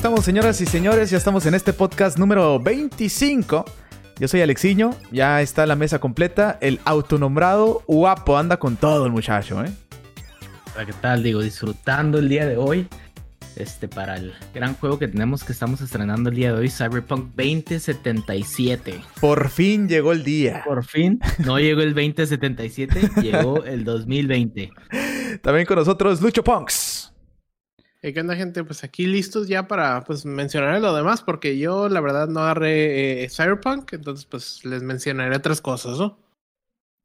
estamos, señoras y señores. Ya estamos en este podcast número 25. Yo soy Alexiño. Ya está la mesa completa. El autonombrado guapo anda con todo el muchacho, ¿eh? ¿Qué tal? Digo, disfrutando el día de hoy. Este, para el gran juego que tenemos que estamos estrenando el día de hoy, Cyberpunk 2077. Por fin llegó el día. Por fin. No llegó el 2077, llegó el 2020. También con nosotros, Lucho Punks. ¿Qué onda, gente? Pues aquí listos ya para pues, mencionar lo demás, porque yo la verdad no agarré eh, Cyberpunk, entonces pues les mencionaré otras cosas, ¿no?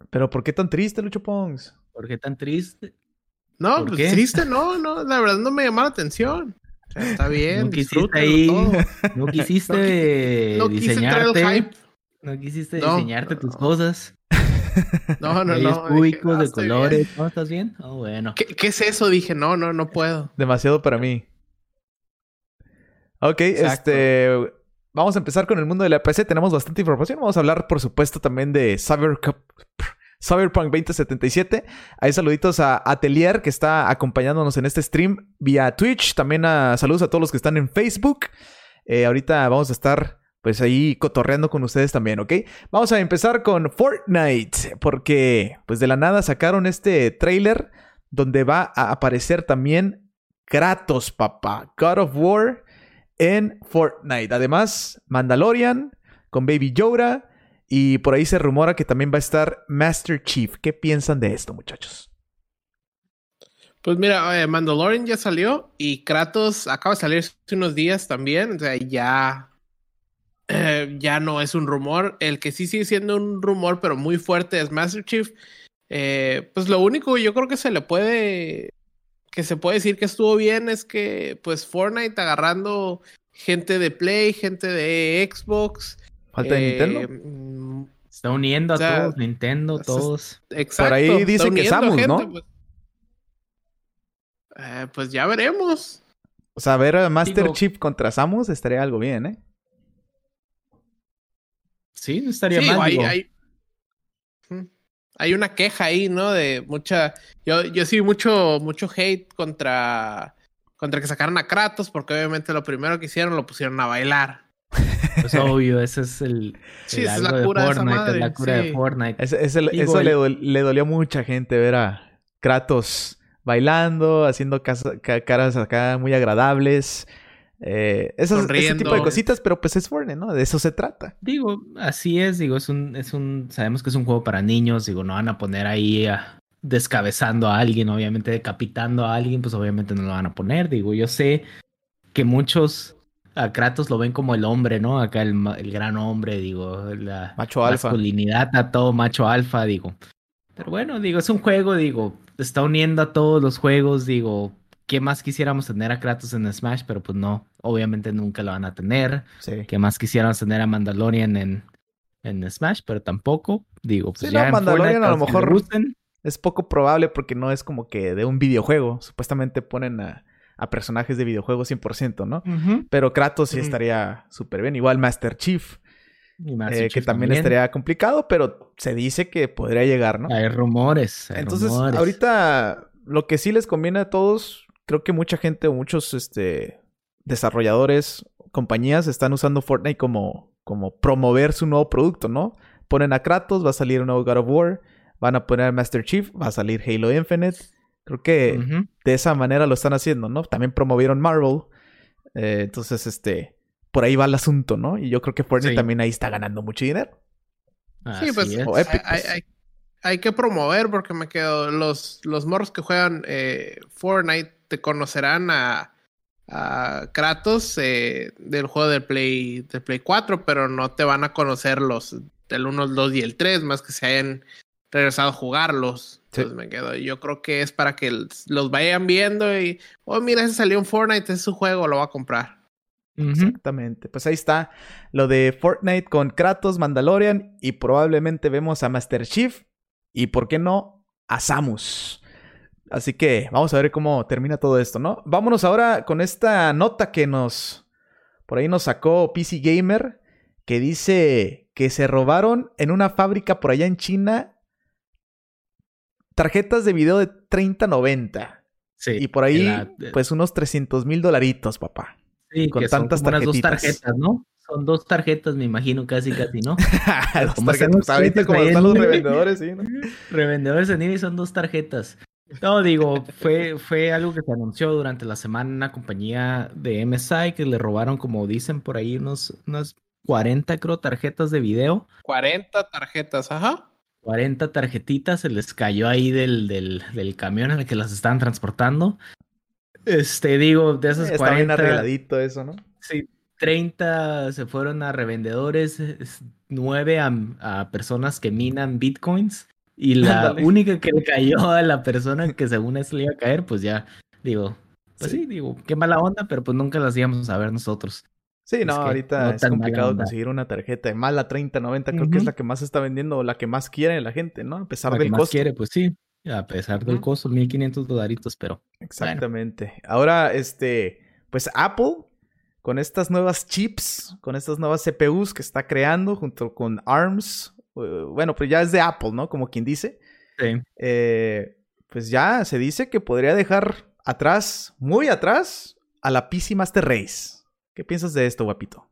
Pero ¿por qué tan triste, Lucho Pongs? ¿Por qué tan triste? No, pues triste, no, no, la verdad no me llamó la atención. está bien, no quisiste ahí, no quisiste no, diseñarte, no quisiste diseñarte tus cosas. No, no, no. cúbicos de colores. ¿No estás bien? Oh, bueno. ¿Qué, es eso? Dije, no, no, no puedo. Demasiado para mí. Ok, este. Vamos a empezar con el mundo de la PC. Tenemos bastante información. Vamos a hablar, por supuesto, también de Cyberpunk 2077. Hay saluditos a Atelier que está acompañándonos en este stream vía Twitch. También a saludos a todos los que están en Facebook. Eh, ahorita vamos a estar pues ahí cotorreando con ustedes también, ¿ok? Vamos a empezar con Fortnite, porque pues de la nada sacaron este trailer donde va a aparecer también Kratos, papá, God of War en Fortnite. Además, Mandalorian con Baby Yoda y por ahí se rumora que también va a estar Master Chief. ¿Qué piensan de esto, muchachos? Pues mira, eh, Mandalorian ya salió y Kratos acaba de salir hace unos días también, o sea, ya eh, ya no es un rumor. El que sí sigue siendo un rumor, pero muy fuerte, es Master Chief. Eh, pues lo único yo creo que se le puede que se puede decir que estuvo bien es que pues Fortnite agarrando gente de Play, gente de Xbox. ¿Falta de Nintendo? Eh, Está uniendo a todos, Nintendo, todos. Exacto. Por ahí dicen que Samus, ¿no? Pues. pues. ya veremos. O sea, ver a Master Chief contra Samus estaría algo bien, ¿eh? Sí, no estaría mal. Hay, hay, una queja ahí, ¿no? De mucha. Yo, yo sí, mucho, mucho hate contra. Contra que sacaran a Kratos, porque obviamente lo primero que hicieron lo pusieron a bailar. Pues obvio, ese es el. Sí, es la cura de, Fortnite, la cura de Fortnite. eso le, dolió a mucha gente ver a Kratos bailando, haciendo caras acá muy agradables. Eh, ese tipo de cositas, pero pues es Fortnite, ¿no? De eso se trata. Digo, así es, digo, es un, es un, sabemos que es un juego para niños, digo, no van a poner ahí descabezando a alguien, obviamente decapitando a alguien, pues obviamente no lo van a poner, digo, yo sé que muchos a Kratos lo ven como el hombre, ¿no? Acá el, el gran hombre, digo, la macho masculinidad a todo macho alfa, digo. Pero bueno, digo, es un juego, digo, está uniendo a todos los juegos, digo, ¿Qué más quisiéramos tener a Kratos en Smash? Pero pues no, obviamente nunca lo van a tener. Sí. ¿Qué más quisiéramos tener a Mandalorian en, en Smash? Pero tampoco. Digo, pues ya Mandalorian a lo mejor es poco probable porque no es como que de un videojuego. Supuestamente ponen a, personajes de videojuegos 100%, ¿no? Pero Kratos sí estaría súper bien. Igual Master Chief. Eh, que también, estaría complicado, pero se dice que podría llegar, ¿no? Hay rumores. Entonces, ahorita lo que sí les conviene a todos creo que mucha gente o muchos este, desarrolladores, compañías están usando Fortnite como, como promover su nuevo producto, ¿no? Ponen a Kratos, va a salir un nuevo God of War, van a poner a Master Chief, va a salir Halo Infinite. Creo que de esa manera lo están haciendo, ¿no? También promovieron Marvel. Eh, entonces, este, por ahí va el asunto, ¿no? Y yo creo que Fortnite también ahí está ganando mucho dinero. sí, pues, o Epic, pues hay que promover porque me quedo. Los, los morros que juegan eh, Fortnite te conocerán a, a Kratos eh, del juego del Play, del Play 4, pero no te van a conocer los del 1, el 2 y el 3, más que se hayan regresado a jugarlos. Entonces me quedo. Yo creo que es para que los vayan viendo y, oh, mira, ese salió en Fortnite, es su juego, lo va a comprar. Exactamente. Pues ahí está lo de Fortnite con Kratos, Mandalorian y probablemente vemos a Master Chief y, ¿por qué no? A Samus. Así que vamos a ver cómo termina todo esto, ¿no? Vámonos ahora con esta nota que nos... Por ahí nos sacó PC Gamer, que dice que se robaron en una fábrica por allá en China tarjetas de video de 3090. Sí. Y por ahí, pues unos 300 mil dolaritos, papá. Sí, con tantas son dos tarjetas, ¿no? Son dos tarjetas, me imagino, casi, casi, ¿no? como tarjetas, ahorita como están los revendedores, sí, ¿no? Revendedores en eBay son dos tarjetas. No, digo, fue, fue algo que se anunció durante la semana en una compañía de MSI que le robaron, como dicen por ahí, unos, unas 40, creo, tarjetas de video. 40 tarjetas, ajá. 40 tarjetitas, se les cayó ahí del, del, del camión en el que las estaban transportando. Este, digo, de esas Está 40. bien arregladito eso, ¿no? Sí, 30 se fueron a revendedores, 9 a, a personas que minan bitcoins. Y la única que le cayó a la persona que según eso le iba a caer, pues ya, digo, pues sí, digo, qué mala onda, pero pues nunca las íbamos a ver nosotros. Sí, no, ahorita es complicado conseguir una tarjeta de mala 30, 90, creo que es la que más está vendiendo o la que más quiere la gente, ¿no? A pesar del que Más quiere, pues sí, a pesar del costo, 1500 dolaritos, pero. Exactamente. Ahora, este, pues Apple, con estas nuevas chips, con estas nuevas CPUs que está creando junto con ARMS, bueno, pues ya es de Apple, ¿no? Como quien dice. Sí. Eh, pues ya se dice que podría dejar atrás, muy atrás, a la PC Master Race. ¿Qué piensas de esto, guapito?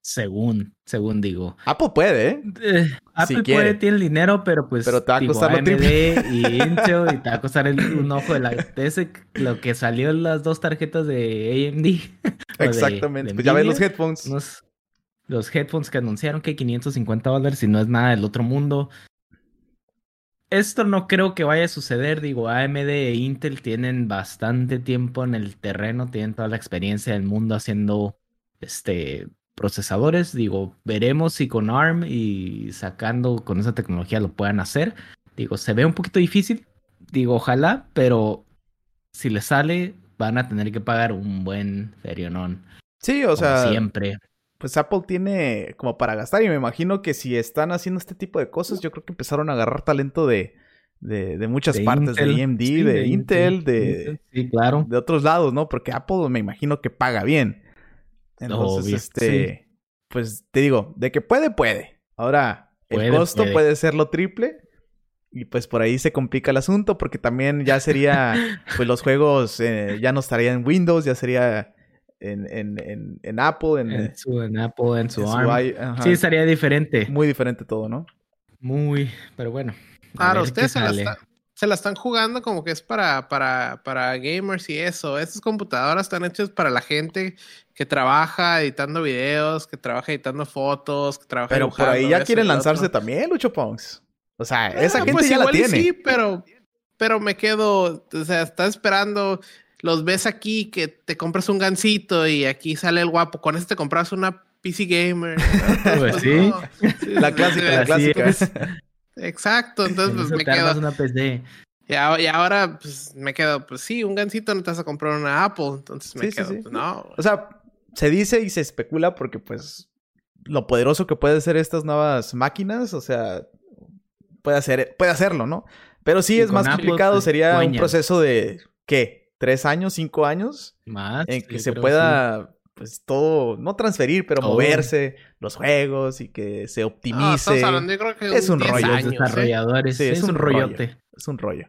Según, según digo. Apple puede, ¿eh? eh Apple puede, tiene el dinero, pero pues. Pero te va a costar AMD y Intel y te va a costar un ojo de la. ese, lo que salió en las dos tarjetas de AMD. Exactamente. pues ya ves los headphones los headphones que anunciaron que 550 dólares y no es nada del otro mundo. Esto no creo que vaya a suceder, digo, AMD e Intel tienen bastante tiempo en el terreno, tienen toda la experiencia del mundo haciendo este procesadores, digo, veremos si con ARM y sacando con esa tecnología lo puedan hacer. Digo, se ve un poquito difícil, digo, ojalá, pero si les sale van a tener que pagar un buen ferionón. Sí, o sea, siempre pues Apple tiene como para gastar y me imagino que si están haciendo este tipo de cosas, yo creo que empezaron a agarrar talento de, de, muchas partes, de AMD, de, Intel, de, sí, claro. de otros lados, ¿no? Porque Apple me imagino que paga bien. Entonces, este, pues te digo, de que puede, puede. Ahora, el costo puede. ser lo triple. Y pues por ahí se complica el asunto porque también ya sería, pues los juegos eh, ya no estarían en Windows, ya sería en, en, en, Apple. En, en, su, en Apple, en su, ARM. sí, estaría diferente. Muy diferente todo, ¿no? Muy, pero bueno. Claro, ustedes se la, se la, están jugando como que es para, para, para gamers y eso. Estas computadoras están hechas para la gente que trabaja editando videos, que trabaja editando fotos, que trabaja Pero por ahí ya quieren lanzarse también, Lucho Pongs. O sea, ah, esa gente pues ya la tiene. Sí, pero, pero me quedo, o sea, está esperando los ves aquí que te compras un gancito y aquí sale el guapo. Con este te compras una PC Gamer. Pues sí. La clásica, la clásica. Exacto, entonces pues me quedo. Una PC. Y, ahora, pues me quedo, pues sí, un gancito no te vas a comprar una Apple, entonces me quedo, pues, no. O sea, se dice y se especula porque pues lo poderoso que puede ser estas nuevas máquinas, o sea, puede hacer, puede hacerlo, ¿no? Pero sí es más complicado, pues, sería un proceso de ¿qué? Tres años, cinco años. Más. En que se pueda, pues todo, no transferir, pero moverse los juegos y que se optimice. es un rollo. Años, desarrolladores. es, un, rollote. es un rollo.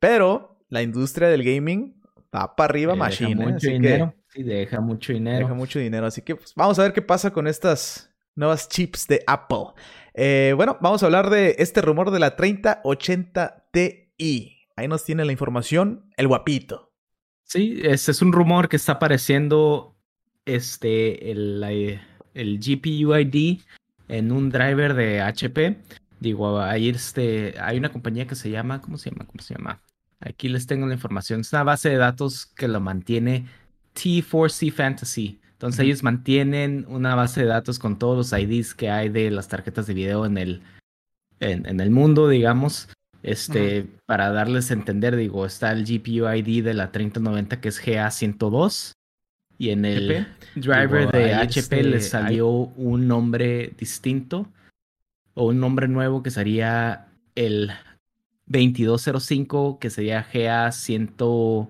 Pero la industria del gaming va para arriba, machine. Deja mucho dinero. Sí, deja mucho dinero. Deja mucho dinero. Así que pues, vamos a ver qué pasa con estas nuevas chips de Apple. Eh, bueno, vamos a hablar de este rumor de la 3080 Ti. Ahí nos tiene la información el guapito. Sí, este es un rumor que está apareciendo este, el, el GPU ID en un driver de HP. Digo, ahí este, hay una compañía que se llama, ¿cómo se llama? ¿Cómo se llama? Aquí les tengo la información. Es una base de datos que lo mantiene T4C Fantasy. Entonces ellos mantienen una base de datos con todos los IDs que hay de las tarjetas de video en el, en el mundo, digamos. Este, para darles a entender, digo, está el GPU ID de la 3090 que es GA102 y en el driver de HP le este, salió un nombre distinto o un nombre nuevo que sería el 2205 que sería GA100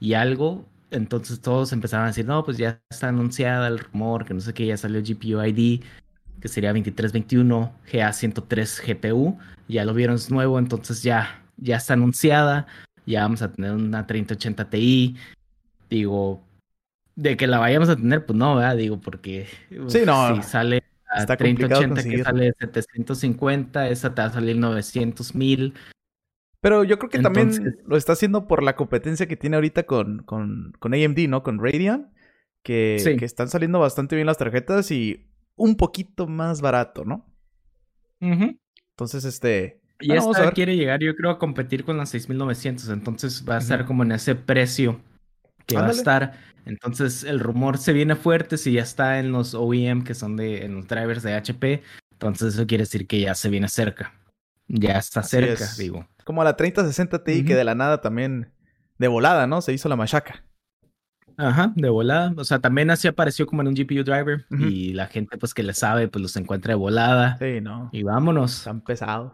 y algo. Entonces todos empezaron a decir, no, pues ya está anunciada el rumor, que no sé qué, ya salió GPU ID que sería 2321 GA103 GPU. Ya lo vieron es nuevo, entonces ya, ya está anunciada. Ya vamos a tener una 3080 Ti. Digo, de que la vayamos a tener, pues no, ¿verdad? Digo, porque sí, no, si sale a 3080 que sale 750, esa te va a salir 900 mil. Pero yo creo que también lo está haciendo por la competencia que tiene ahorita con, con, con AMD, ¿no? Con Radeon. Que, que, están saliendo bastante bien las tarjetas y un poquito más barato, ¿no? Entonces, este. Y esta quiere llegar, yo creo, a competir con las 6900. Entonces va a estar como en ese precio que va a estar. Entonces el rumor se viene fuerte si ya está en los OEM que son de en los drivers de HP. Entonces eso quiere decir que ya se viene cerca. Ya está cerca, digo. Como a la 3060 Ti que de la nada también de volada, ¿no? Se hizo la machaca. Ajá, de volada. O sea, también así apareció como en un GPU driver. Y la gente, pues, que le sabe, pues los encuentra de volada. Sí, no. Y vámonos. Están pesados.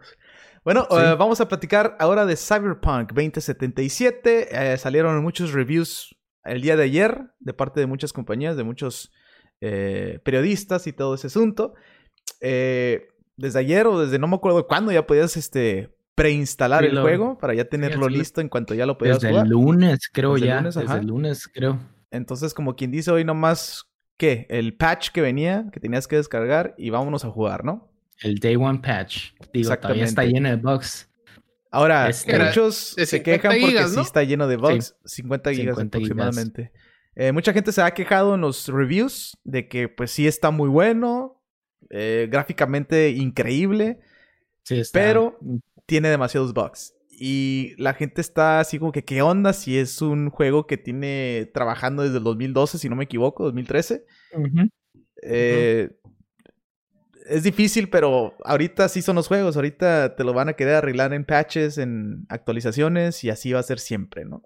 Bueno, eh, vamos a platicar ahora de Cyberpunk 2077. Eh, salieron muchos reviews el día de ayer de parte de muchas compañías, de muchos eh, periodistas y todo ese asunto. desde ayer o desde no me acuerdo cuándo ya podías este, preinstalar el juego para ya tenerlo listo en cuanto ya lo podías jugar. Desde el lunes, creo ya. desde el lunes, creo. Entonces, como quien dice hoy nomás, ¿qué? El patch que venía, que tenías que descargar y vámonos a jugar, ¿no? El Day One Patch. Digo, todavía está lleno de bugs. Ahora, este, muchos se quejan porque sí está lleno de bugs. 50 gigas aproximadamente. Eh, mucha gente se ha quejado en los reviews de que pues sí está muy bueno, eh, gráficamente increíble, sí, está... pero tiene demasiados bugs. Y la gente está así como que, ¿qué onda si es un juego que tiene trabajando desde el 2012, si no me equivoco, 2013? Eh, es difícil, pero ahorita sí son los juegos. Ahorita te lo van a querer arreglar en patches, en actualizaciones, y así va a ser siempre, ¿no?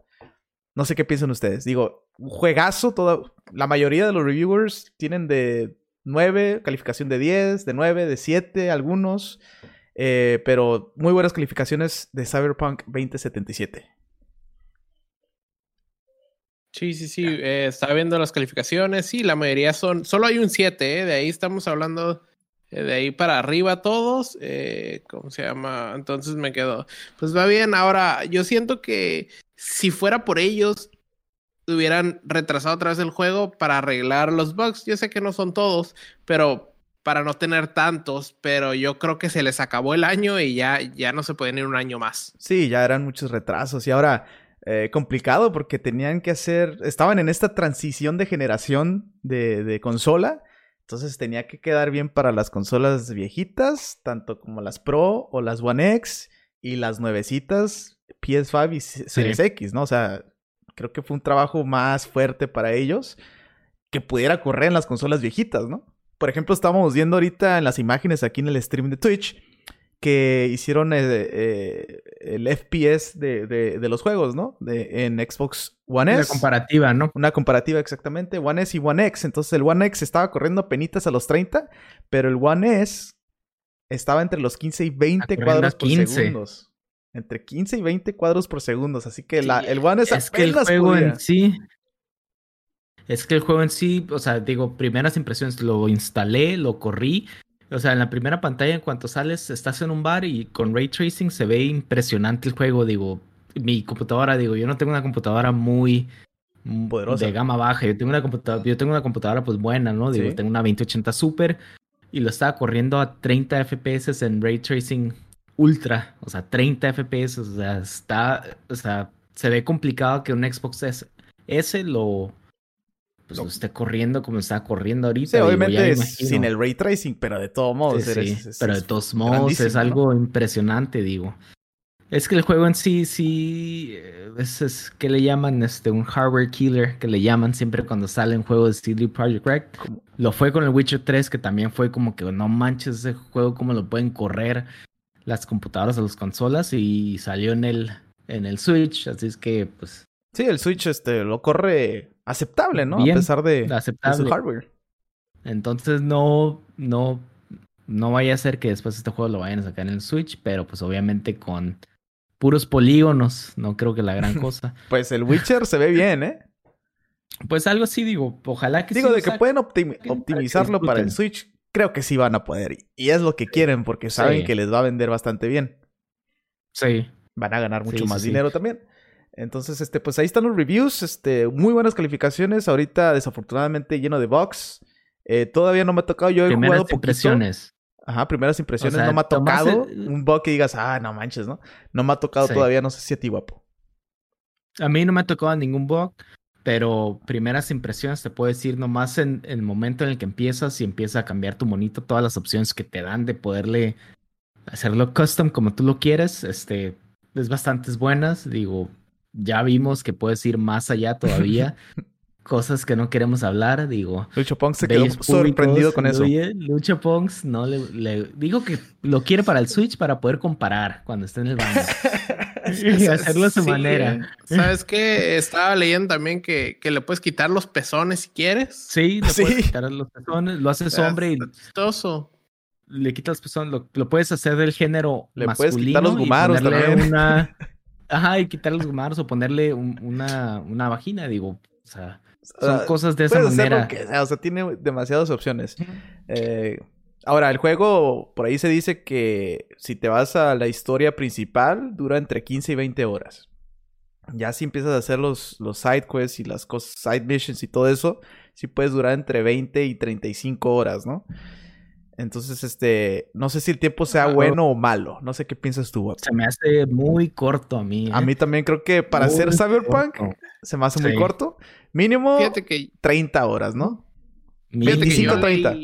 No sé qué piensan ustedes. Digo, juegazo, toda, la mayoría de los reviewers tienen de 9, calificación de 10, de 9, de 7, algunos. Eh, pero muy buenas calificaciones de Cyberpunk 2077. Sí, sí, sí. Eh, estaba viendo las calificaciones. Sí, la mayoría son. Solo hay un 7, ¿eh? De ahí estamos hablando. Eh, de ahí para arriba todos. ¿Cómo se llama? Entonces me quedo. Pues va bien. Ahora, yo siento que si fuera por ellos, hubieran retrasado otra vez el juego para arreglar los bugs. Yo sé que no son todos, pero para no tener tantos, pero yo creo que se les acabó el año y ya, ya no se pueden ir un año más. Sí, ya eran muchos retrasos y ahora eh, complicado porque tenían que hacer, estaban en esta transición de generación de, de, consola, entonces tenía que quedar bien para las consolas viejitas, tanto como las Pro o las One X y las nuevecitas PS5 y Series X, ¿no? O sea, creo que fue un trabajo más fuerte para ellos que pudiera correr en las consolas viejitas, ¿no? Por ejemplo, estábamos viendo ahorita en las imágenes aquí en el stream de Twitch que hicieron eh, eh, el FPS de, los juegos, ¿no? De, en Xbox One S. Una comparativa, ¿no? Una comparativa, exactamente. One S y One X. Entonces el One X estaba corriendo penitas a los 30, pero el One S estaba entre los 15 y 20 cuadros por segundo. Entre 15 y 20 cuadros por segundo. Así que la, el One S es que el juego en sí es que el juego en sí, o sea, digo, primeras impresiones, lo instalé, lo corrí. O sea, en la primera pantalla, en cuanto sales, estás en un bar y con ray tracing se ve impresionante el juego. Digo, mi computadora, digo, yo no tengo una computadora muy poderosa de gama baja. Yo tengo una computadora, yo tengo una computadora pues buena, ¿no? Digo, tengo una 2080 Super y lo estaba corriendo a 30 FPS en ray tracing ultra, o sea, 30 FPS, o sea, está, o sea, se ve complicado que un Xbox S, S lo pues esté corriendo como está corriendo ahorita. Sí, obviamente sin el ray tracing, pero de todos modos. Sí, pero de todos modos es algo impresionante, digo. Es que el juego en sí, sí, es, es que le llaman este, un hardware killer, que le llaman siempre cuando sale un juego de CD Projekt Red. Lo fue con el Witcher 3, que también fue como que no manches ese juego, cómo lo pueden correr las computadoras o las consolas, y salió en el, en el Switch, así es que pues... Sí, el Switch este, lo corre aceptable, ¿no? a pesar de, su hardware. Entonces no, no, no vaya a ser que después este juego lo vayan a sacar en el Switch, pero pues obviamente con puros polígonos, no creo que la gran cosa. pues el Witcher se ve bien, ¿eh? Pues algo así digo, ojalá que Digo, de que pueden optimizarlo para, el Switch, creo que sí van a poder. Y es lo que quieren porque saben que les va a vender bastante bien. Sí. Van a ganar mucho más dinero también. Entonces, este, pues ahí están los reviews, este, muy buenas calificaciones. Ahorita, desafortunadamente, lleno de bugs. Eh, todavía no me ha tocado. Yo he primeras jugado impresiones. Ajá, primeras impresiones. no me ha tocado un bug que digas, ah, no manches, ¿no? No me ha tocado todavía, no sé si a ti, guapo. A mí no me ha tocado ningún bug, pero primeras impresiones te puedo decir nomás en, el momento en el que empiezas y empieza a cambiar tu monito, todas las opciones que te dan de poderle hacerlo custom como tú lo quieres, este, es bastante buenas. Digo, ya vimos que puedes ir más allá todavía. cosas que no queremos hablar, digo. Lucho Ponks se quedó sorprendido con eso. Lucho Ponks no le, le, digo que lo quiere para el Switch para poder comparar cuando esté en el baño. y hacerlo a su manera. ¿Sabes qué? Estaba leyendo también que, que, le puedes quitar los pezones si quieres. Sí, le puedes quitar los pezones, lo haces hombre y. Chistoso. Le quitas los pezones, lo, puedes hacer del género le masculino. Puedes quitar los gumaros también. Una... Ajá, y quitar los gumaros o ponerle una, una vagina, digo. O sea, son cosas de esa manera. o sea, tiene demasiadas opciones. Eh, ahora, el juego, por ahí se dice que si te vas a la historia principal, dura entre 15 y 20 horas. Ya si empiezas a hacer los, los side quests y las cosas, side missions y todo eso, sí puedes durar entre 20 y 35 horas, ¿no? Entonces, este, no sé si el tiempo sea bueno o malo. No sé qué piensas tú. Se me hace muy corto a mí. A ¿eh? mí también creo que para hacer Cyberpunk se me hace muy corto. Mínimo que 30 horas, ¿no? 25 30.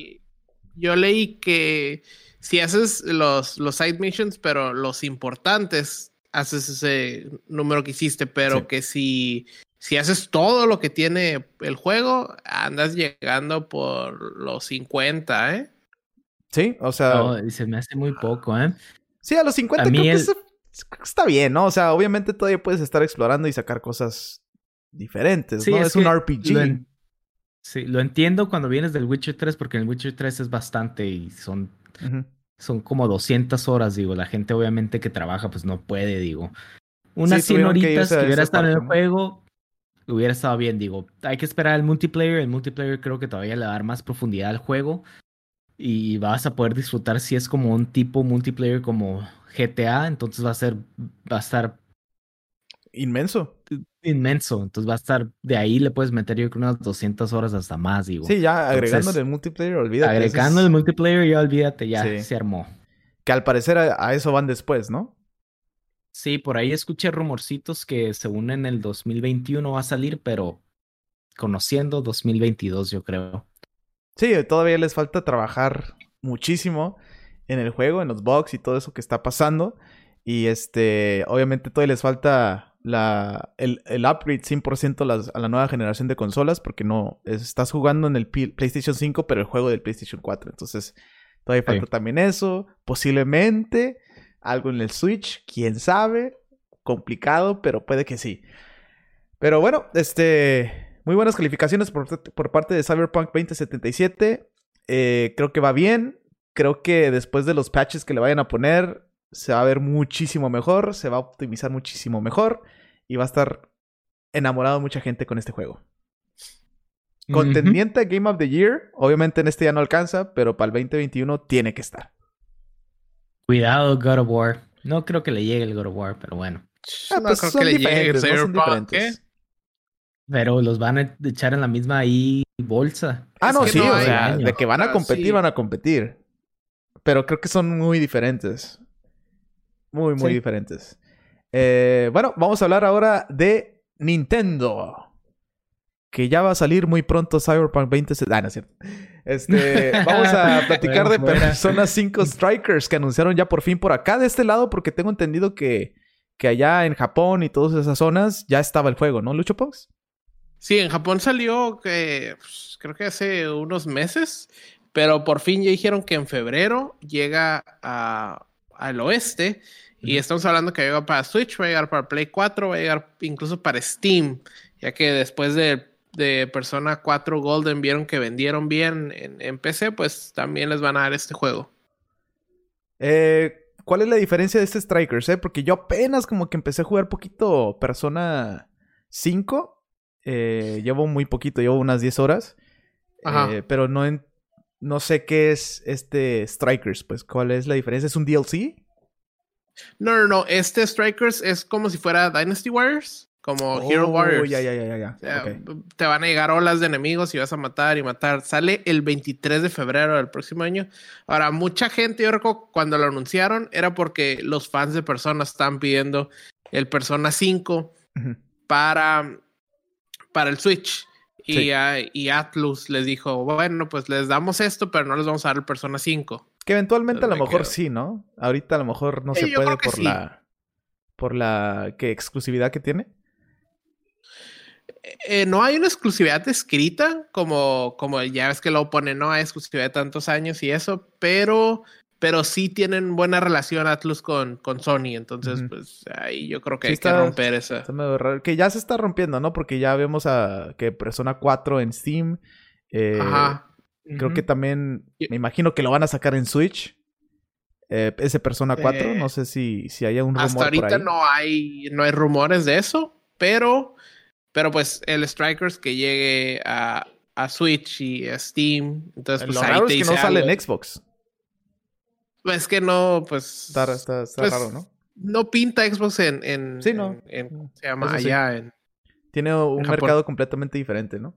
yo leí que si haces los, los side missions, pero los importantes, haces ese número que hiciste, pero que si, si haces todo lo que tiene el juego, andas llegando por los 50, ¿eh? Sí, o sea. se me hace muy poco, ¿eh? Sí, a los 50 creo que está bien, ¿no? O sea, obviamente todavía puedes estar explorando y sacar cosas diferentes, ¿no? Es, un RPG. Sí, lo entiendo cuando vienes del Witcher 3, porque el Witcher 3 es bastante y son, son como 200 horas, digo. La gente obviamente que trabaja, pues no puede, digo. Unas 100 horitas que, hubiera estado en el juego, hubiera estado bien, digo. Hay que esperar el multiplayer. El multiplayer creo que todavía le va a dar más profundidad al juego y vas a poder disfrutar si es como un tipo multiplayer como GTA, entonces va a ser, va a estar inmenso. Inmenso, entonces va a estar, de ahí le puedes meter yo creo unas 200 horas hasta más, digo. Sí, ya agregando el multiplayer, olvídate. Agregando el multiplayer, ya olvídate, ya se armó. Que al parecer a, eso van después, ¿no? Sí, por ahí escuché rumorcitos que según en el 2021 va a salir, pero conociendo 2022 yo creo. Sí, todavía les falta trabajar muchísimo en el juego, en los bugs y todo eso que está pasando. Y este, obviamente todavía les falta la, el, el upgrade 100% a la nueva generación de consolas, porque no, estás jugando en el PlayStation 5, pero el juego del PlayStation 4. Entonces, todavía falta también eso. Posiblemente algo en el Switch, quién sabe. Complicado, pero puede que sí. Pero bueno, este, muy buenas calificaciones por, parte de Cyberpunk 2077. Eh, creo que va bien. Creo que después de los patches que le vayan a poner, se va a ver muchísimo mejor, se va a optimizar muchísimo mejor y va a estar enamorado mucha gente con este juego. Contendiente Game of the Year, obviamente en este ya no alcanza, pero para el 2021 tiene que estar. Cuidado, God of War. No creo que le llegue el God of War, pero bueno. Ah, pues son, diferentes, son diferentes. Pero los van a echar en la misma ahí bolsa. Ah, no, sí, o sea, de que van a competir, van a competir. Pero creo que son muy diferentes. Muy, muy diferentes. Eh, bueno, vamos a hablar ahora de Nintendo. Que ya va a salir muy pronto Cyberpunk 20. Ah, no es cierto. Este, vamos a platicar de Persona 5 Strikers que anunciaron ya por fin por acá de este lado, porque tengo entendido que, que allá en Japón y todas esas zonas ya estaba el juego, ¿no, Lucho Punks? Sí, en Japón salió que pues, creo que hace unos meses, pero por fin ya dijeron que en febrero llega al oeste y estamos hablando que llega para Switch, va a llegar para Play 4, va a llegar incluso para Steam, ya que después de, Persona 4 Golden vieron que vendieron bien en, PC, pues también les van a dar este juego. Eh, ¿Cuál es la diferencia de este Strikers? Eh? Porque yo apenas como que empecé a jugar poquito Persona 5 eh, llevo muy poquito, llevo unas 10 horas. Eh, pero no, no sé qué es este Strikers, pues, ¿cuál es la diferencia? ¿Es un DLC? No, no, no. Este Strikers es como si fuera Dynasty Warriors. como Hero oh, Warriors. Ya, ya, ya, ya. Te van a llegar olas de enemigos y vas a matar y matar. Sale el 23 de febrero del próximo año. Ahora, mucha gente, yo recuerdo cuando lo anunciaron, era porque los fans de Persona están pidiendo el Persona 5 para, para el Switch. Y, y, Atlus les dijo, bueno, pues les damos esto, pero no les vamos a dar el Persona 5. Que eventualmente a lo mejor sí, ¿no? Ahorita a lo mejor no se puede por la por la ¿qué, exclusividad que tiene. Eh, no hay una exclusividad escrita, como, como ya ves que lo pone, no hay exclusividad de tantos años y eso, pero, pero sí tienen buena relación Atlus con, con Sony. Entonces, pues ahí yo creo que hay que romper esa. Que ya se está rompiendo, ¿no? Porque ya vemos a que Persona 4 en Steam. Eh, Ajá. Creo que también, me imagino que lo van a sacar en Switch. Eh, ese Persona 4, no sé si, si haya un rumor. Hasta ahorita no hay, no hay rumores de eso, pero pero pues el Strikers que llegue a, a Switch y a Steam. Entonces, pues Lo ahí raro es que no sale en Xbox. Pues es que no, pues. Está, está, pues, raro, ¿no? No pinta Xbox en. en sí, no. En, se llama allá en. Tiene un mercado completamente diferente, ¿no?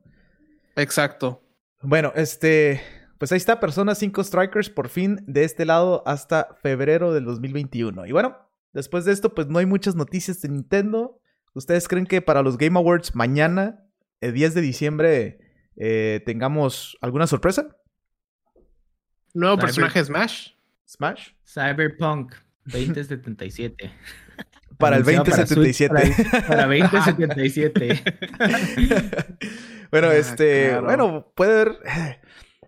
Exacto. Bueno, este. Pues ahí está, Persona 5 Strikers por fin de este lado hasta febrero del 2021. Y bueno, después de esto, pues no hay muchas noticias de Nintendo. ¿Ustedes creen que para los Game Awards mañana, el 10 de diciembre, eh, tengamos alguna sorpresa? ¿Nuevo personaje Smash? ¿Smash? Cyberpunk 2077. para el 2077. Para, 2077. bueno, ah, este. Bueno, puede haber.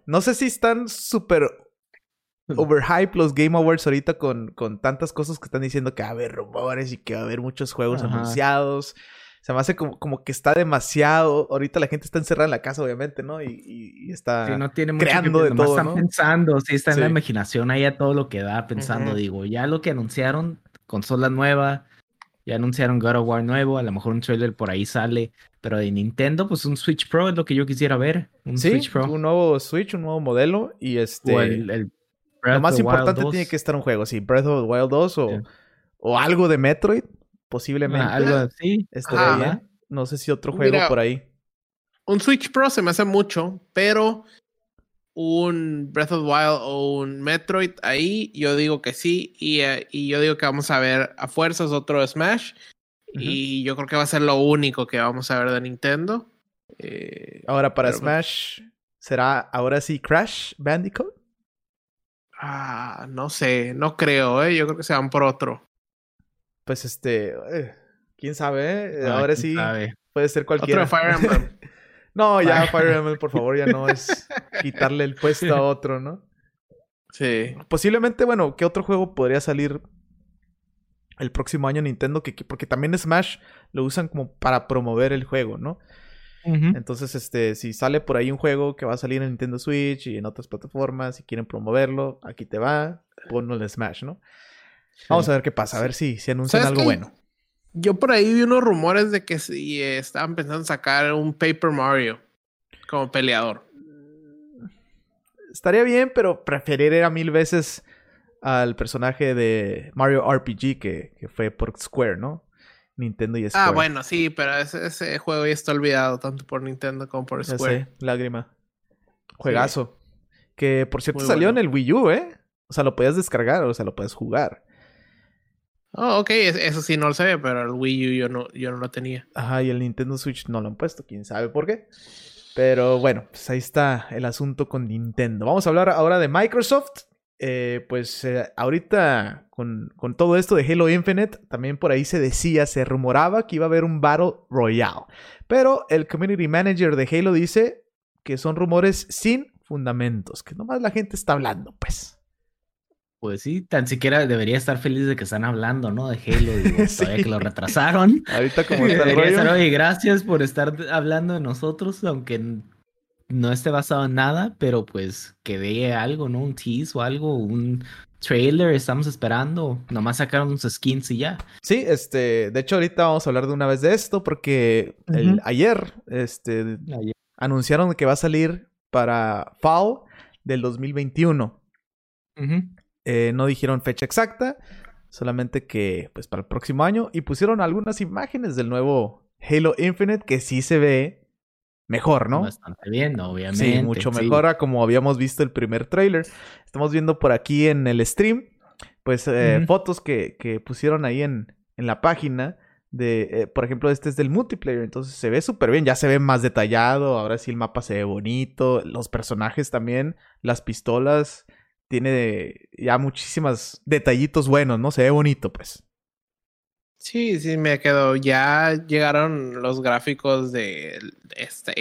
No sé si están súper overhype los Game Awards ahorita con, con tantas cosas que están diciendo que va a haber rumores y que va a haber muchos juegos anunciados. Se me hace como, como, que está demasiado. Ahorita la gente está encerrada en la casa, obviamente, ¿no? Y, está no tiene creando de todo. Están pensando, sí, está en la imaginación ahí a todo lo que da, pensando, digo, ya lo que anunciaron, consola nueva, ya anunciaron God of War nuevo, a lo mejor un trailer por ahí sale, pero de Nintendo, pues un Switch Pro es lo que yo quisiera ver. Un Switch Pro. Un nuevo Switch, un nuevo modelo y este. el lo más importante tiene que estar un juego, sí, Breath of the Wild 2 o, o algo de Metroid, posiblemente. Ah, algo así. No sé si otro juego por ahí. Un Switch Pro se me hace mucho, pero un Breath of the Wild o un Metroid ahí, yo digo que sí. Y, eh, y yo digo que vamos a ver a fuerzas otro Smash. Y yo creo que va a ser lo único que vamos a ver de Nintendo. Eh, ahora, para Smash, ¿será ahora sí Crash Bandicoot? Ah, no sé, no creo, ¿eh? Yo creo que se van por otro. Pues este, eh, quién sabe, ¿eh? Ahora sí puede ser cualquiera. Otro Fire Emblem. no, ya Fire Emblem, por favor, ya no es quitarle el puesto a otro, ¿no? Sí. Posiblemente, bueno, ¿qué otro juego podría salir el próximo año Nintendo? Que, porque también Smash lo usan como para promover el juego, ¿no? Entonces, este, si sale por ahí un juego que va a salir en Nintendo Switch y en otras plataformas, y quieren promoverlo, aquí te va, ponlo en Smash, ¿no? Vamos a ver qué pasa, a ver si, si anuncian algo bueno. Yo por ahí vi unos rumores de que si estaban pensando en sacar un Paper Mario como peleador. Estaría bien, pero preferiría mil veces al personaje de Mario RPG que, que fue por Square, ¿no? Nintendo y ah, Square. Ah, bueno, sí, pero ese, juego ya está olvidado tanto por Nintendo como por Square. lágrima. Juegazo. Que por cierto salió en el Wii U, ¿eh? O sea, lo podías descargar, o sea, lo puedes jugar. Oh, ok, eso sí no lo sabía, pero el Wii U yo no, yo no lo tenía. Ajá, y el Nintendo Switch no lo han puesto, quién sabe por qué. Pero bueno, pues ahí está el asunto con Nintendo. Vamos a hablar ahora de Microsoft. Eh, pues eh, ahorita con, con, todo esto de Halo Infinite, también por ahí se decía, se rumoraba que iba a haber un Battle Royale. Pero el Community Manager de Halo dice que son rumores sin fundamentos, que nomás la gente está hablando, pues. Pues sí, tan siquiera debería estar feliz de que están hablando, ¿no? De Halo, digo, todavía que lo retrasaron. Ahorita como está el rollo. gracias por estar hablando de nosotros, aunque no esté basado en nada, pero pues que dé algo, ¿no? Un tease o algo, un trailer, estamos esperando. Nomás sacaron unos skins y ya. Sí, este, de hecho ahorita vamos a hablar de una vez de esto porque ayer, este, anunciaron que va a salir para Fall del 2021. Eh, no dijeron fecha exacta, solamente que pues para el próximo año y pusieron algunas imágenes del nuevo Halo Infinite, que sí se ve mejor, ¿no? Bastante bien, obviamente. Sí, mucho mejor a como habíamos visto el primer trailer. Estamos viendo por aquí en el stream, pues, eh, fotos que, que, pusieron ahí en, en la página de, eh, por ejemplo, este es del multiplayer, entonces se ve súper bien, ya se ve más detallado, ahora sí el mapa se ve bonito, los personajes también, las pistolas, tiene ya muchísimas detallitos buenos, ¿no? Se ve bonito, pues. Sí, sí, me quedo. Ya llegaron los gráficos de esta,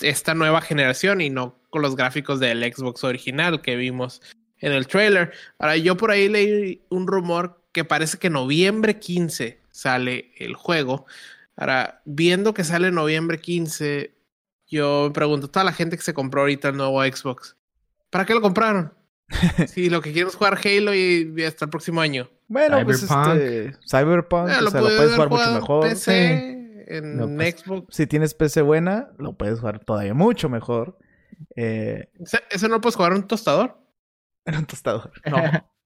esta nueva generación y no con los gráficos del Xbox original que vimos en el trailer. Ahora, yo por ahí leí un rumor que parece que noviembre 15 sale el juego. Ahora, viendo que sale noviembre 15, yo me pregunto, toda la gente que se compró ahorita el nuevo Xbox, ¿para qué lo compraron? si lo que quieren es jugar Halo y hasta el próximo año. Bueno, pues este Cyberpunk, eh, lo, puedes jugar mucho mejor. PC, en pues, Xbox. Si tienes PC buena, lo puedes jugar todavía mucho mejor. Eh, ¿Eso no puedes jugar en un tostador? En un tostador, no.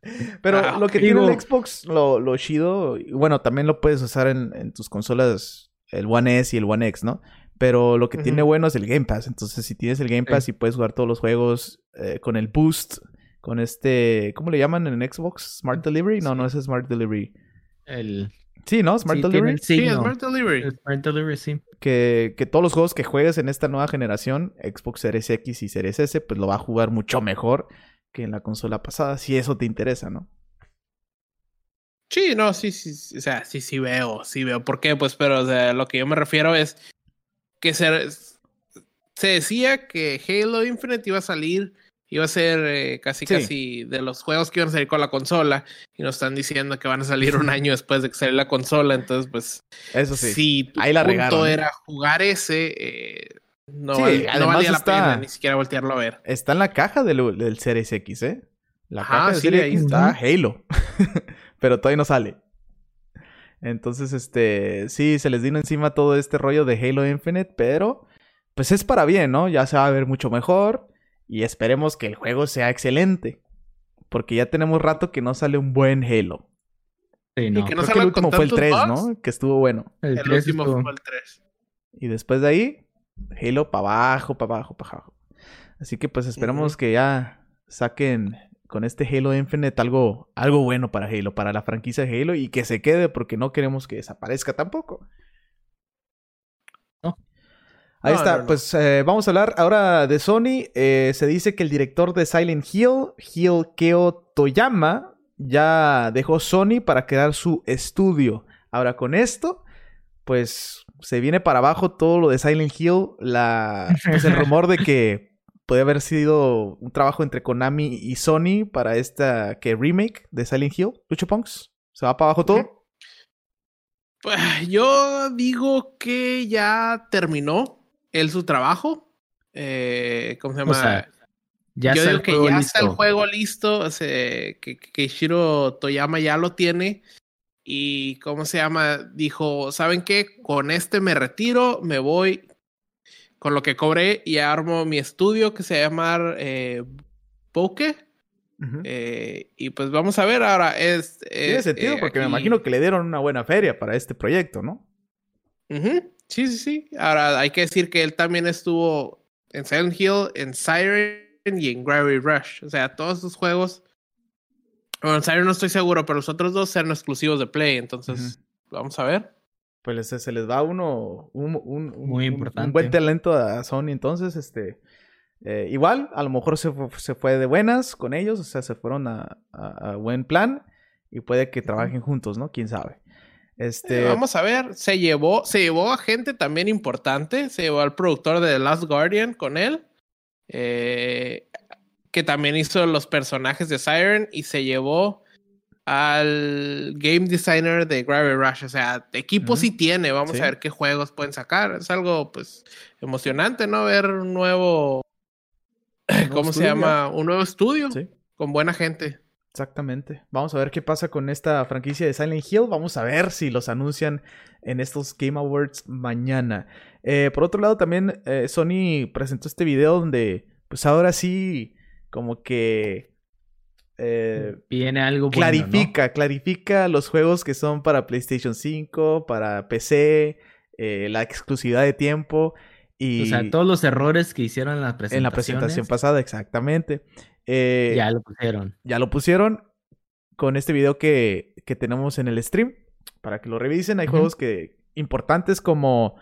Pero ah, lo que tiene el Xbox, lo, lo chido, bueno, también lo puedes usar en, tus consolas, el One S y el One X, ¿no? Pero lo que tiene bueno es el Game Pass. Entonces, si tienes el Game Pass y puedes jugar todos los juegos eh, con el Boost, con este, ¿cómo le llaman en Xbox? Smart Delivery? No, no es Smart Delivery. El Sí, ¿no? Smart Delivery. Sí, Smart Delivery. Smart Delivery, sí. Que, que, todos los juegos que juegues en esta nueva generación, Xbox Series X y Series S, pues lo va a jugar mucho mejor que en la consola pasada, si eso te interesa, ¿no? Sí, no, sí, sí, o sea, sí, sí veo, sí veo. ¿Por qué? Pues, pero o sea, lo que yo me refiero es que se, se decía que Halo Infinite iba a salir, iba a ser eh, casi, casi de los juegos que iban a salir con la consola, y nos están diciendo que van a salir un año después de que saliera la consola, entonces, pues, eso sí. Si tu Ahí la punto era jugar ese, eh, no, además valía la pena ni siquiera voltearlo a ver. Está en la caja del, del Series X, ¿eh? La caja del Series X está Halo. Pero todavía no sale. Entonces, este, sí, se les vino encima todo este rollo de Halo Infinite, pero pues es para bien, ¿no? Ya se va a ver mucho mejor y esperemos que el juego sea excelente. Porque ya tenemos rato que no sale un buen Halo. Sí, no. Y que no el último fue el 3, ¿no? Que estuvo bueno. El, último fue el 3. Y después de ahí, Halo para abajo, para abajo, para abajo. Así que pues esperamos que ya saquen con este Halo Infinite algo, algo bueno para Halo, para la franquicia de Halo y que se quede porque no queremos que desaparezca tampoco. Ahí está, pues eh, vamos a hablar ahora de Sony. Eh, se dice que el director de Silent Hill, Hill Keo Toyama, ya dejó Sony para crear su estudio. Ahora con esto, pues se viene para abajo todo lo de Silent Hill, la, pues el rumor de que puede haber sido un trabajo entre Konami y Sony para esta que remake de Silent Hill, Lucho Punks. ¿Se va para abajo todo? Pues yo digo que ya terminó él su trabajo. Eh, ¿Cómo se llama? ya yo digo que ya está el juego listo. que, que Toyama ya lo tiene y ¿cómo se llama? Dijo, ¿saben qué? Con este me retiro, me voy con lo que cobré y armo mi estudio que se llama eh, Poke. Eh, y pues vamos a ver ahora. Es, Tiene sentido eh, porque me imagino que le dieron una buena feria para este proyecto, ¿no? Sí, sí, sí. Ahora hay que decir que él también estuvo en Silent Hill, en Siren y en Gravity Rush. O sea, todos esos juegos bueno, en no estoy seguro, pero los otros dos eran exclusivos de Play, entonces vamos a ver. Pues se, les va uno un, un, Muy importante. un, buen talento a Sony, entonces, este... Eh, igual, a lo mejor se, se, fue de buenas con ellos, o sea, se fueron a, a, buen plan y puede que trabajen juntos, ¿no? Quién sabe. Este... Eh, vamos a ver, se llevó, se llevó a gente también importante, se llevó al productor de The Last Guardian con él. Eh, que también hizo los personajes de Siren y se llevó al game designer de Gravity Rush. O sea, equipo sí tiene. Vamos a ver qué juegos pueden sacar. Es algo, pues, emocionante, ¿no? Ver un nuevo. ¿Cómo se llama? Un nuevo estudio con buena gente. Exactamente. Vamos a ver qué pasa con esta franquicia de Silent Hill. Vamos a ver si los anuncian en estos Game Awards mañana. Eh, por otro lado, también eh, Sony presentó este video donde, pues ahora sí como que eh, viene algo clarifica, clarifica los juegos que son para PlayStation 5, para PC, la exclusividad de tiempo y... O sea, todos los errores que hicieron en la presentación. En la presentación pasada, exactamente. Eh, ya lo pusieron. Ya lo pusieron con este video que, que tenemos en el stream para que lo revisen. Hay juegos que importantes como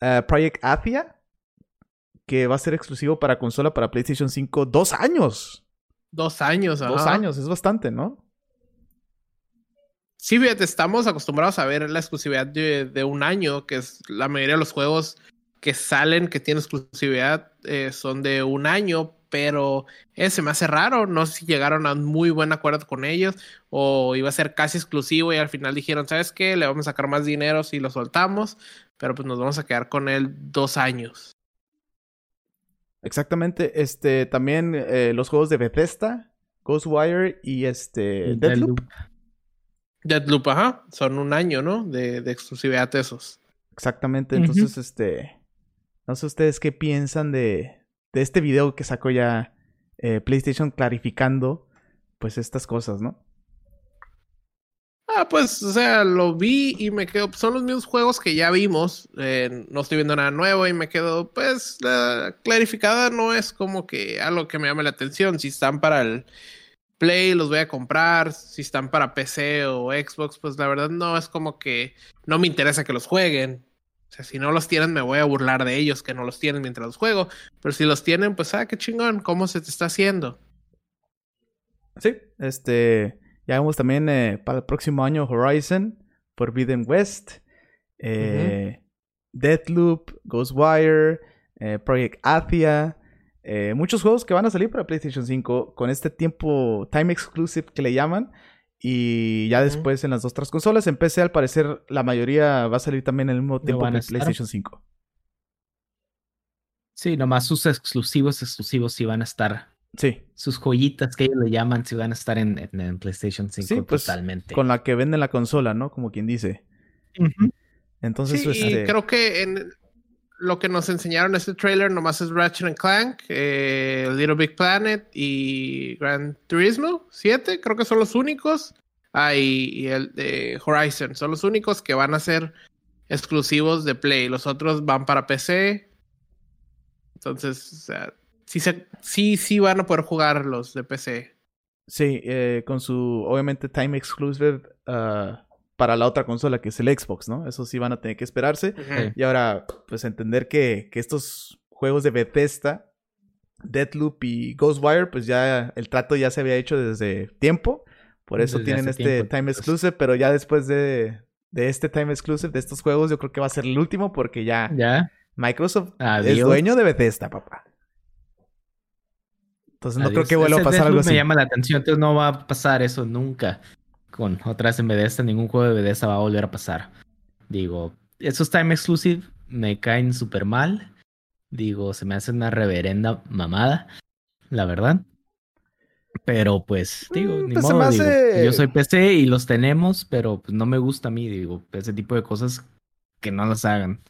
eh, Project Athia, que va a ser exclusivo para consola para PlayStation 5 dos años. Dos años, Dos años, es bastante, ¿no? Sí, fíjate, estamos acostumbrados a ver la exclusividad de, un año, que es la mayoría de los juegos que salen, que tienen exclusividad, eh, son de un año, pero ese me hace raro. No sé si llegaron a un muy buen acuerdo con ellos o iba a ser casi exclusivo y al final dijeron, ¿sabes qué? Le vamos a sacar más dinero si lo soltamos, pero pues nos vamos a quedar con él dos años. Exactamente. Este, también eh, los juegos de Bethesda, Ghostwire y este Deadloop. Deadloop, ajá. Son un año, ¿no? De, de exclusividad de esos. Exactamente. Entonces, este. No sé ustedes qué piensan de, de este video que sacó ya eh, PlayStation clarificando pues estas cosas, ¿no? Ah, pues, o sea, lo vi y me quedo, son los mismos juegos que ya vimos, eh, no estoy viendo nada nuevo y me quedo, pues, la clarificada no es como que algo que me llame la atención, si están para el Play los voy a comprar, si están para PC o Xbox, pues la verdad no es como que no me interesa que los jueguen, o sea, si no los tienen, me voy a burlar de ellos que no los tienen mientras los juego. Pero si los tienen, pues, ah, qué chingón, ¿cómo se te está haciendo? Sí, este. Ya vemos también eh, para el próximo año Horizon, Forbidden West, eh, Deathloop, Ghostwire, eh, Project Athia. Eh, muchos juegos que van a salir para PlayStation 5 con este tiempo time exclusive que le llaman. Y ya después en las dos otras consolas, en PC al parecer la mayoría va a salir también al mismo tiempo que PlayStation 5. Sí, nomás sus exclusivos exclusivos sí van a estar. Sí. Sus joyitas que ellos le llaman sí van a estar en, PlayStation 5 sí, pues, totalmente. Con la que venden la consola, ¿no? Como quien dice. Entonces, sí, este... creo que en lo que nos enseñaron en este trailer nomás es Ratchet Clank, eh, Little Big Planet y Gran Turismo 7, creo que son los únicos. Ah, y, el de Horizon, son los únicos que van a ser exclusivos de Play. Los otros van para PC. Entonces, o sea, sí, sí, sí van a poder jugar los de PC. Sí, eh, con su, obviamente, time exclusive. Uh para la otra consola que es el Xbox, ¿no? Eso sí van a tener que esperarse. Y ahora, pues entender que, que, estos juegos de Bethesda, Deadloop y Ghostwire, pues ya el trato ya se había hecho desde tiempo. Por eso tienen este Time Exclusive, pero ya después de, de, este Time Exclusive, de estos juegos, yo creo que va a ser el último porque ya, ¿Ya? Microsoft es dueño de Bethesda, papá. Entonces no creo que vuelva a pasar algo así. Me llama la atención, entonces no va a pasar eso nunca con otras en Bethesda, ningún juego de Bethesda va a volver a pasar. Digo, esos time exclusive me caen súper mal. Digo, se me hace una reverenda mamada, la verdad. Pero pues, digo, mm, ni pues modo, yo soy PC y los tenemos, pero pues no me gusta a mí, digo, ese tipo de cosas que no las hagan.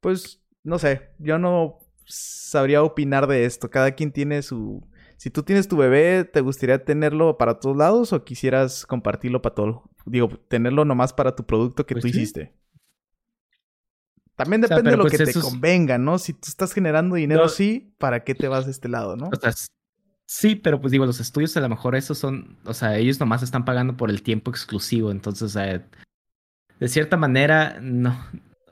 Pues, no sé, yo no sabría opinar de esto. Cada quien tiene su, si tú tienes tu bebé, ¿te gustaría tenerlo para todos lados o quisieras compartirlo para todo? Digo, tenerlo nomás para tu producto que pues tú hiciste. También depende de lo pues que te convenga, ¿no? Si tú estás generando dinero, sí, ¿para qué te vas de este lado, no? O sea, sí, pero pues digo, los estudios a lo mejor esos son, o sea, ellos nomás están pagando por el tiempo exclusivo, entonces, de cierta manera, no,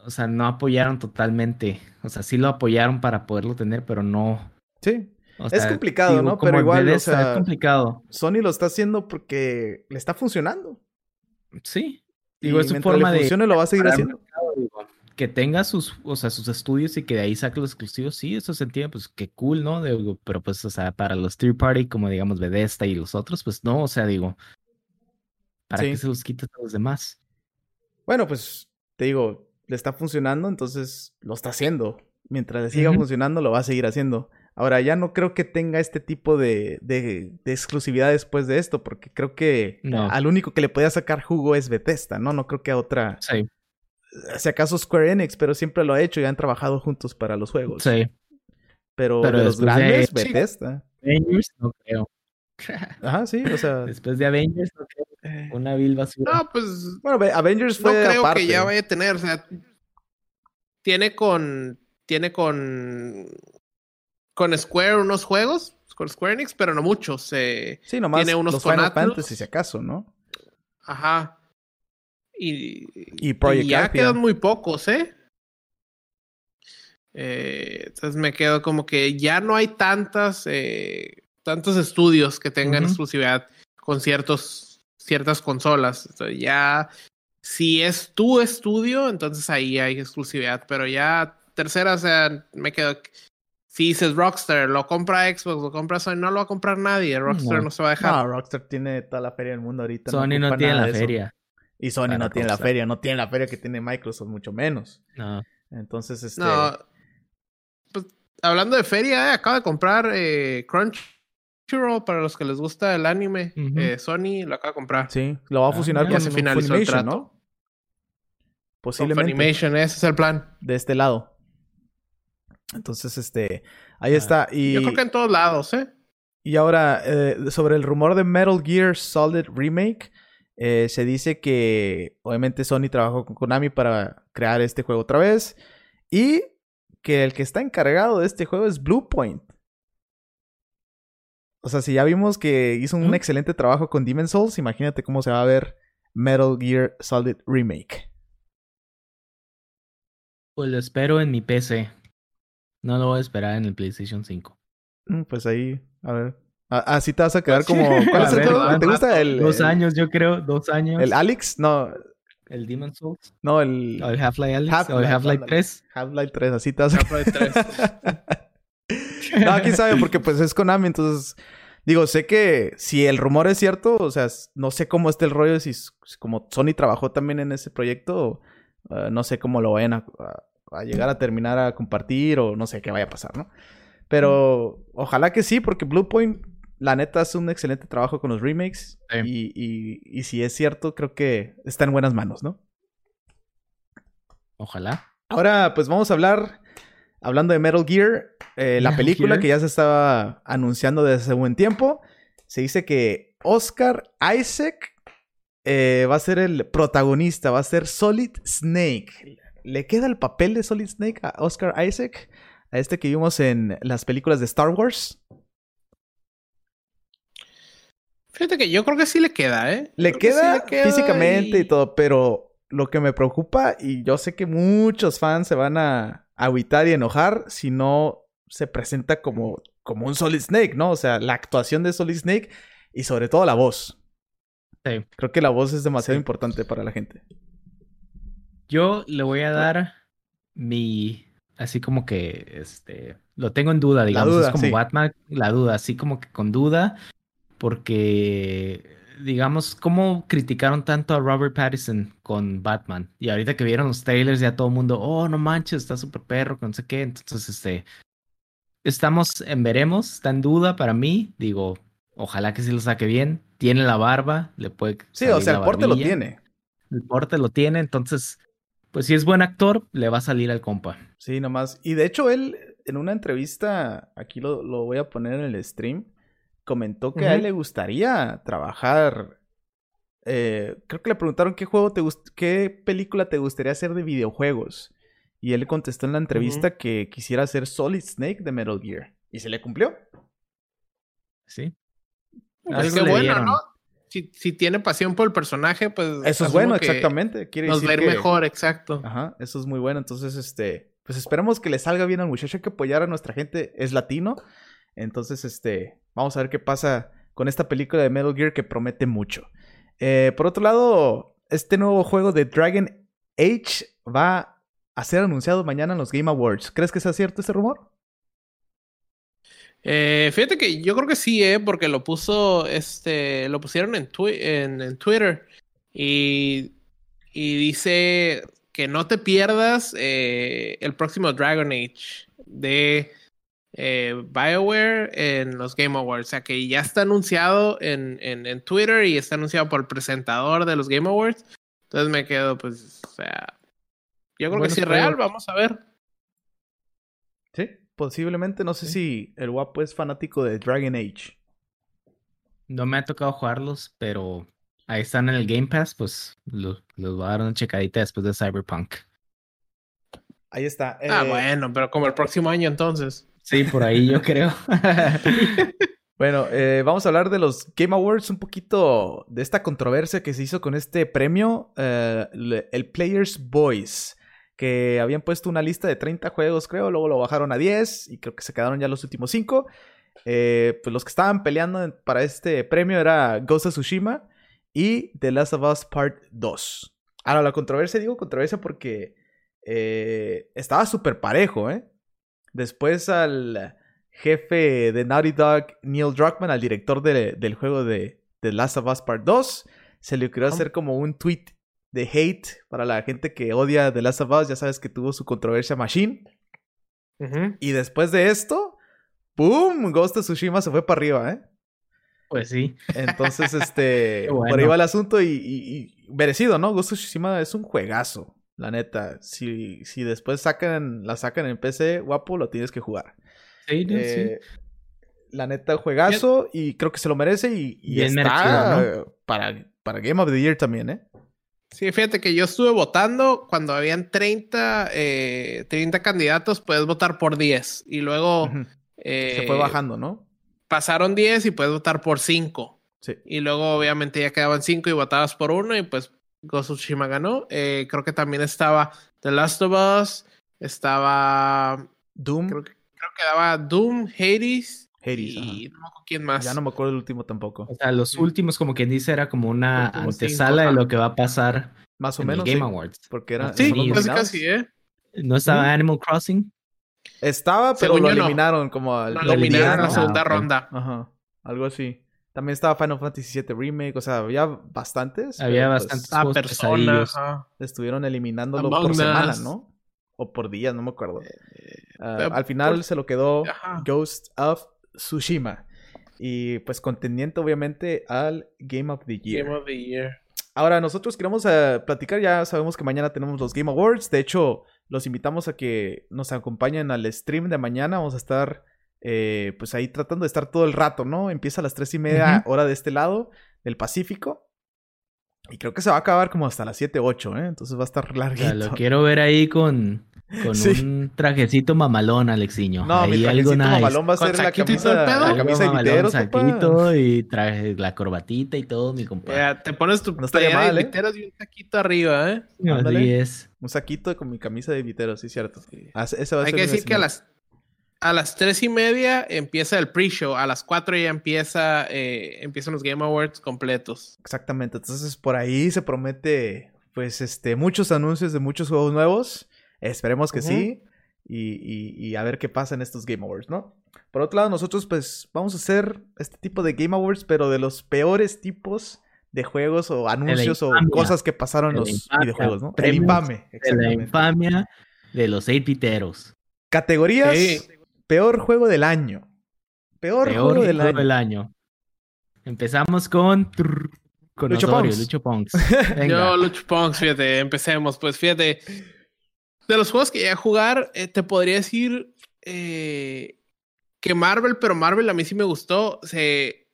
o sea, no apoyaron totalmente, o sea, sí lo apoyaron para poderlo tener, pero no. Sí es complicado, ¿no? Pero igual, o sea, es complicado. Sony lo está haciendo porque le está funcionando. Sí. Digo, es su forma de lo va a seguir haciendo. que tenga sus, o sea, sus estudios y que de ahí saque los exclusivos, sí, eso se entiende, pues qué cool, ¿no? Digo, pero pues, o sea, para los third party, como digamos Bethesda y los otros, pues no, o sea, digo, ¿para qué se los quitas a los demás? Bueno, pues te digo, le está funcionando, entonces lo está haciendo. Mientras le siga funcionando, lo va a seguir haciendo. Ahora, ya no creo que tenga este tipo de, de, exclusividad después de esto, porque creo que al único que le podía sacar jugo es Bethesda, ¿no? No creo que a otra. Sí. Si acaso Square Enix, pero siempre lo ha hecho y han trabajado juntos para los juegos. Sí. Pero, de los grandes, Bethesda. Avengers, no creo. Ajá, sí, o sea. Después de Avengers, no creo. Eh. Una vil basura. No, pues. Bueno, Avengers fue. No creo que ya vaya a tener, o sea tiene con. Tiene con. Con Square unos juegos. Con Square Enix, pero no muchos. sí, nomás tiene unos los Final Fantasy, si acaso, ¿no? Ajá. Y, y, ya quedan muy pocos, ¿eh? ¿eh? Entonces me quedo como que ya no hay tantas, eh, tantos estudios que tengan exclusividad con ciertos, ciertas consolas. ya, si es tu estudio, entonces ahí hay exclusividad. Pero ya tercera, o sea, me quedo. Si dices Rockstar, lo compra Xbox, lo compra Sony, no lo va a comprar nadie. Rockstar no, se va a dejar. No, Rockstar tiene toda la feria del mundo ahorita. Sony no, tiene la feria. Y Sony no tiene la feria, no tiene la feria que tiene Microsoft, mucho menos. No. Entonces, este. No. Pues, hablando de feria, eh, acaba de comprar eh, Crunchyroll para los que les gusta el anime. eh, Sony lo acaba de comprar. Sí, lo va a ah, fusionar con Funimation, ¿no? Posiblemente. Funimation, ese es el plan. De este lado. Entonces, este. Ahí ah. está. Y... Yo creo que en todos lados, ¿eh? Y ahora, eh, sobre el rumor de Metal Gear Solid Remake. Eh, se dice que obviamente Sony trabajó con Konami para crear este juego otra vez. Y que el que está encargado de este juego es Bluepoint. O sea, si ya vimos que hizo un excelente trabajo con Demon Souls, imagínate cómo se va a ver Metal Gear Solid Remake. Pues lo espero en mi PC. No lo voy a esperar en el PlayStation 5. Mm, pues ahí, a ver. Así te vas a quedar como. ¿Cuál es el juego? ¿Te gusta el.? Dos años, yo creo, dos años. ¿El Alex? No. ¿El Demon Souls? No, el. ¿O el Half-Life Alex? ¿O el Half-Life 3? Half-Life 3, así te vas a. Half-Life 3. no, quién sabe, porque pues es Konami, entonces. Digo, sé que si el rumor es cierto, o sea, no sé cómo está el rollo, si como Sony trabajó también en ese proyecto, uh, no sé cómo lo vayan a, a, llegar a terminar a compartir o no sé qué vaya a pasar, ¿no? Pero ojalá que sí, porque Bluepoint la neta hace un excelente trabajo con los remakes. Y, si es cierto, creo que está en buenas manos, ¿no? Ojalá. Ahora, pues vamos a hablar, hablando de Metal Gear, eh, la película que ya se estaba anunciando desde hace buen tiempo. Se dice que Oscar Isaac eh, va a ser el protagonista, va a ser Solid Snake. ¿Le queda el papel de Solid Snake a Oscar Isaac? A este que vimos en las películas de Star Wars. Fíjate que yo creo que sí le queda, ¿eh? Le, queda, físicamente y... todo, pero lo que me preocupa, y yo sé que muchos fans se van a agüitar y enojar si no se presenta como, como un Solid Snake, ¿no? O sea, la actuación de Solid Snake y sobre todo la voz. Sí. Creo que la voz es demasiado importante para la gente. Yo le voy a dar mi. Así como que. Este. Lo tengo en duda, digamos. es como Batman, la duda, así como que con duda porque, digamos, ¿cómo criticaron tanto a Robert Pattinson con Batman? Y ahorita que vieron los trailers ya todo el mundo, oh, no manches, está súper perro, no sé qué. Entonces, este, estamos en veremos, está en duda para mí. Digo, ojalá que sí lo saque bien. Tiene la barba, le puede. Sí, o sea, el porte lo tiene. El porte lo tiene, entonces, pues si es buen actor, le va a salir al compa. Sí, nomás. Y de hecho, él, en una entrevista, aquí lo, lo voy a poner en el stream comentó que a él le gustaría trabajar. Eh, creo que le preguntaron qué juego te qué película te gustaría hacer de videojuegos. Y él contestó en la entrevista que quisiera hacer Solid Snake de Metal Gear. ¿Y se le cumplió? Sí. Es que bueno, ¿no? Si, tiene pasión por el personaje, pues. Eso es bueno, exactamente. Quiere nos ver mejor, exacto. Ajá, eso es muy bueno. Entonces, este. Pues esperemos que le salga bien al muchacho. Hay que apoyar a nuestra gente. Es latino. Entonces, este, vamos a ver qué pasa con esta película de Metal Gear que promete mucho. Eh, por otro lado, este nuevo juego de Dragon Age va a ser anunciado mañana en los Game Awards. ¿Crees que sea cierto ese rumor? Eh, fíjate que yo creo que sí, eh, porque lo puso, este, lo pusieron en, en, Twitter y, y, dice que no te pierdas eh, el próximo Dragon Age de eh, BioWare en los Game Awards. O sea que ya está anunciado en, en, Twitter y está anunciado por el presentador de los Game Awards. Entonces me quedo, pues, o sea, yo creo que sí es real, vamos a ver. Posiblemente. No sé si el guapo es fanático de Dragon Age. No me ha tocado jugarlos, pero ahí están en el Game Pass, pues los, voy a dar una checadita después de Cyberpunk. Ahí está. Ah, eh, bueno, pero como el próximo año entonces. Sí, por ahí yo creo. bueno, eh, vamos a hablar de los Game Awards, un poquito de esta controversia que se hizo con este premio, eh, el Players Voice, que habían puesto una lista de 30 juegos, creo, luego lo bajaron a 10 y creo que se quedaron ya los últimos 5. pues los que estaban peleando para este premio era Ghost of Tsushima y The Last of Us Part 2. Ahora, la controversia, digo controversia porque eh, estaba súper parejo, ¿eh? Después al jefe de Naughty Dog, Neil Druckmann, al director del juego de The Last of Us Part 2, se le ocurrió hacer como un tweet de hate para la gente que odia The Last of Us. Ya sabes que tuvo su controversia Machine. Y después de esto, ¡pum! Ghost of Tsushima se fue para arriba, ¿eh? Pues sí. Entonces, este, por ahí va el asunto y, merecido, ¿no? Ghost of Tsushima es un juegazo, la neta. Si, si después sacan, la sacan en PC, guapo, lo tienes que jugar. Sí, eh, La neta, juegazo y creo que se lo merece y, está para, para Game of the Year también, ¿eh? Sí, fíjate que yo estuve votando cuando habían 30, 30 eh, candidatos, puedes votar por 10 y luego... se fue bajando, ¿no? pasaron 10 y puedes votar por 5. Sí. Y luego obviamente ya quedaban 5 y votabas por uno y pues Ghost of ganó. Eh, creo que también estaba The Last of Us, estaba Doom. Creo que, creo que daba Doom, Hades. Hades, y no me acuerdo quién más. Ya no me acuerdo del último tampoco. O sea, los últimos, como quien dice, era como una antesala de lo que va a pasar. Más o menos. Game Awards. Porque era. Sí, casi, casi, ¿eh? ¿No estaba Animal Crossing? Estaba, pero lo eliminaron como al... Lo eliminaron en la segunda ronda. Ajá, algo así. También estaba Final Fantasy VII Remake, o sea, había bastantes. Había pues, bastantes ah, personas. Estuvieron eliminándolo por semana, ¿no? O por días, no me acuerdo. Eh, ah, al final se lo quedó Ghost of Tsushima. Y pues contendiente, obviamente, al Game of the Year. Game of the Year. Ahora, nosotros queremos eh, platicar, ya sabemos que mañana tenemos los Game Awards. De hecho, los invitamos a que nos acompañen al stream de mañana. Vamos a estar eh, pues ahí tratando de estar todo el rato, ¿no? Empieza a las tres y media hora de este lado del Pacífico. Y creo que se va a acabar como hasta las 7, 8, ¿eh? Entonces va a estar larguito. lo quiero ver ahí con, con un trajecito mamalón, Alexiño. No, Ahí mi trajecito mamalón va a ser la camisa, la camisa de viteros, saquito y traje la corbatita y todo, mi compadre. te pones tu no mal, de ¿eh? viteros y un saquito arriba, ¿eh? Así es. Un saquito con mi camisa de viteros, sí, cierto. Ah, Hay que decir que a las, a las tres y media empieza el pre-show, a las cuatro ya empieza, eh, empiezan los Game Awards completos. Exactamente, entonces por ahí se promete, pues, este, muchos anuncios de muchos juegos nuevos. Esperemos que sí. Y, a ver qué pasa en estos Game Awards, ¿no? Por otro lado, nosotros pues vamos a hacer este tipo de Game Awards, pero de los peores tipos de juegos o anuncios o cosas que pasaron en los videojuegos, ¿no? El infame. La infamia de los 8 Categorías. Peor juego del año. Peor, juego, del, año. Empezamos con... con Lucho Ponks. Lucho Yo, Lucho Ponks, fíjate, empecemos. Pues fíjate, de los juegos que llegué a jugar, eh, te podría decir eh, que Marvel, pero Marvel a mí sí me gustó. Se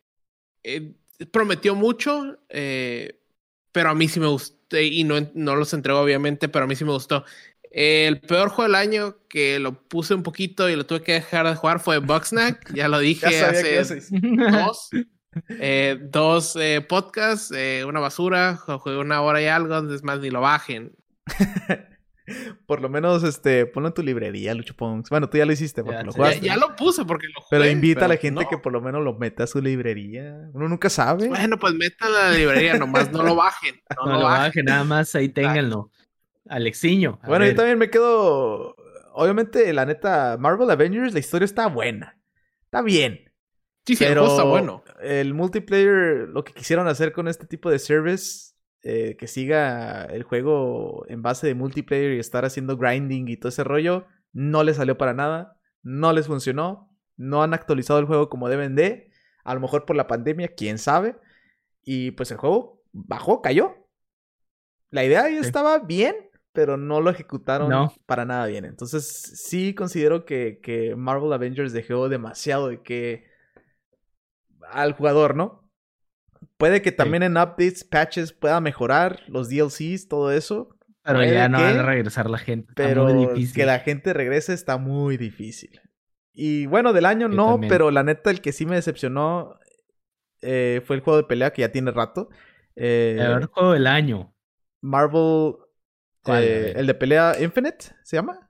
eh, prometió mucho, pero a mí sí me gustó. Y no, no los entrego, obviamente, pero a mí sí me gustó. El peor juego del año que lo puse un poquito y lo tuve que dejar de jugar fue Bugsnack. Ya lo dije hace dos. dos podcasts, una basura, jugué una hora y algo, es más, ni lo bajen. Por lo menos, este, ponlo en tu librería, Lucho Ponks. Bueno, tú ya lo hiciste porque lo jugaste. Ya, lo puse porque lo jugué. Pero invita a la gente que por lo menos lo meta a su librería. Uno nunca sabe. Bueno, pues meta a la librería, nomás no lo bajen. No, lo bajen. nada más ahí ténganlo. Alexiño. Bueno, yo también me quedo. Obviamente, la neta, Marvel Avengers, la historia está buena. Está bien. Sí, sí, pero está bueno. El multiplayer, lo que quisieron hacer con este tipo de service eh, que siga el juego en base de multiplayer y estar haciendo grinding y todo ese rollo, no les salió para nada, no les funcionó, no han actualizado el juego como deben de, a lo mejor por la pandemia, quién sabe, y pues el juego bajó, cayó. La idea ya estaba bien, pero no lo ejecutaron para nada bien. Entonces sí considero que, que Marvel Avengers dejó demasiado de que al jugador, ¿no? Puede que también en updates, patches pueda mejorar los DLCs, todo eso. Pero ya no va a regresar la gente. Pero que la gente regrese está muy difícil. Y bueno, del año no, pero la neta, el que sí me decepcionó eh, fue el juego de pelea que ya tiene rato. Eh, el juego del año. Marvel. Eh, el de pelea Infinite, ¿se llama?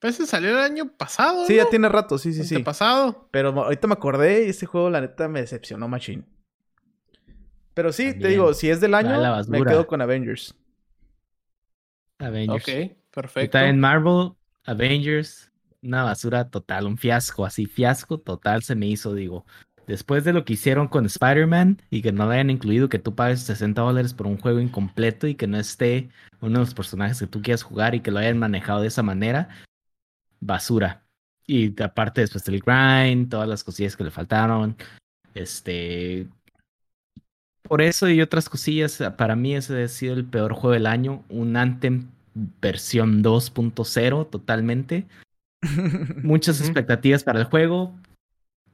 Pues salió el año pasado. Sí, ya tiene rato, sí, sí, sí. pasado. Pero ahorita me acordé y ese juego, la neta, me decepcionó Machine. Pero sí, te digo, si es del año, me quedo con Avengers. Avengers. Ok, perfecto. Está en Marvel, Avengers, una basura total, un fiasco, así, fiasco total se me hizo, digo. Después de lo que hicieron con Spider-Man y que no le hayan incluido que tú pagues 60 dólares por un juego incompleto y que no esté uno de los personajes que tú quieras jugar y que lo hayan manejado de esa manera, basura. Y aparte después del grind, todas las cosillas que le faltaron, este, por eso y otras cosillas, para mí ese ha sido el peor juego del año. Un Anthem versión 2.0 totalmente. Muchas expectativas para el juego.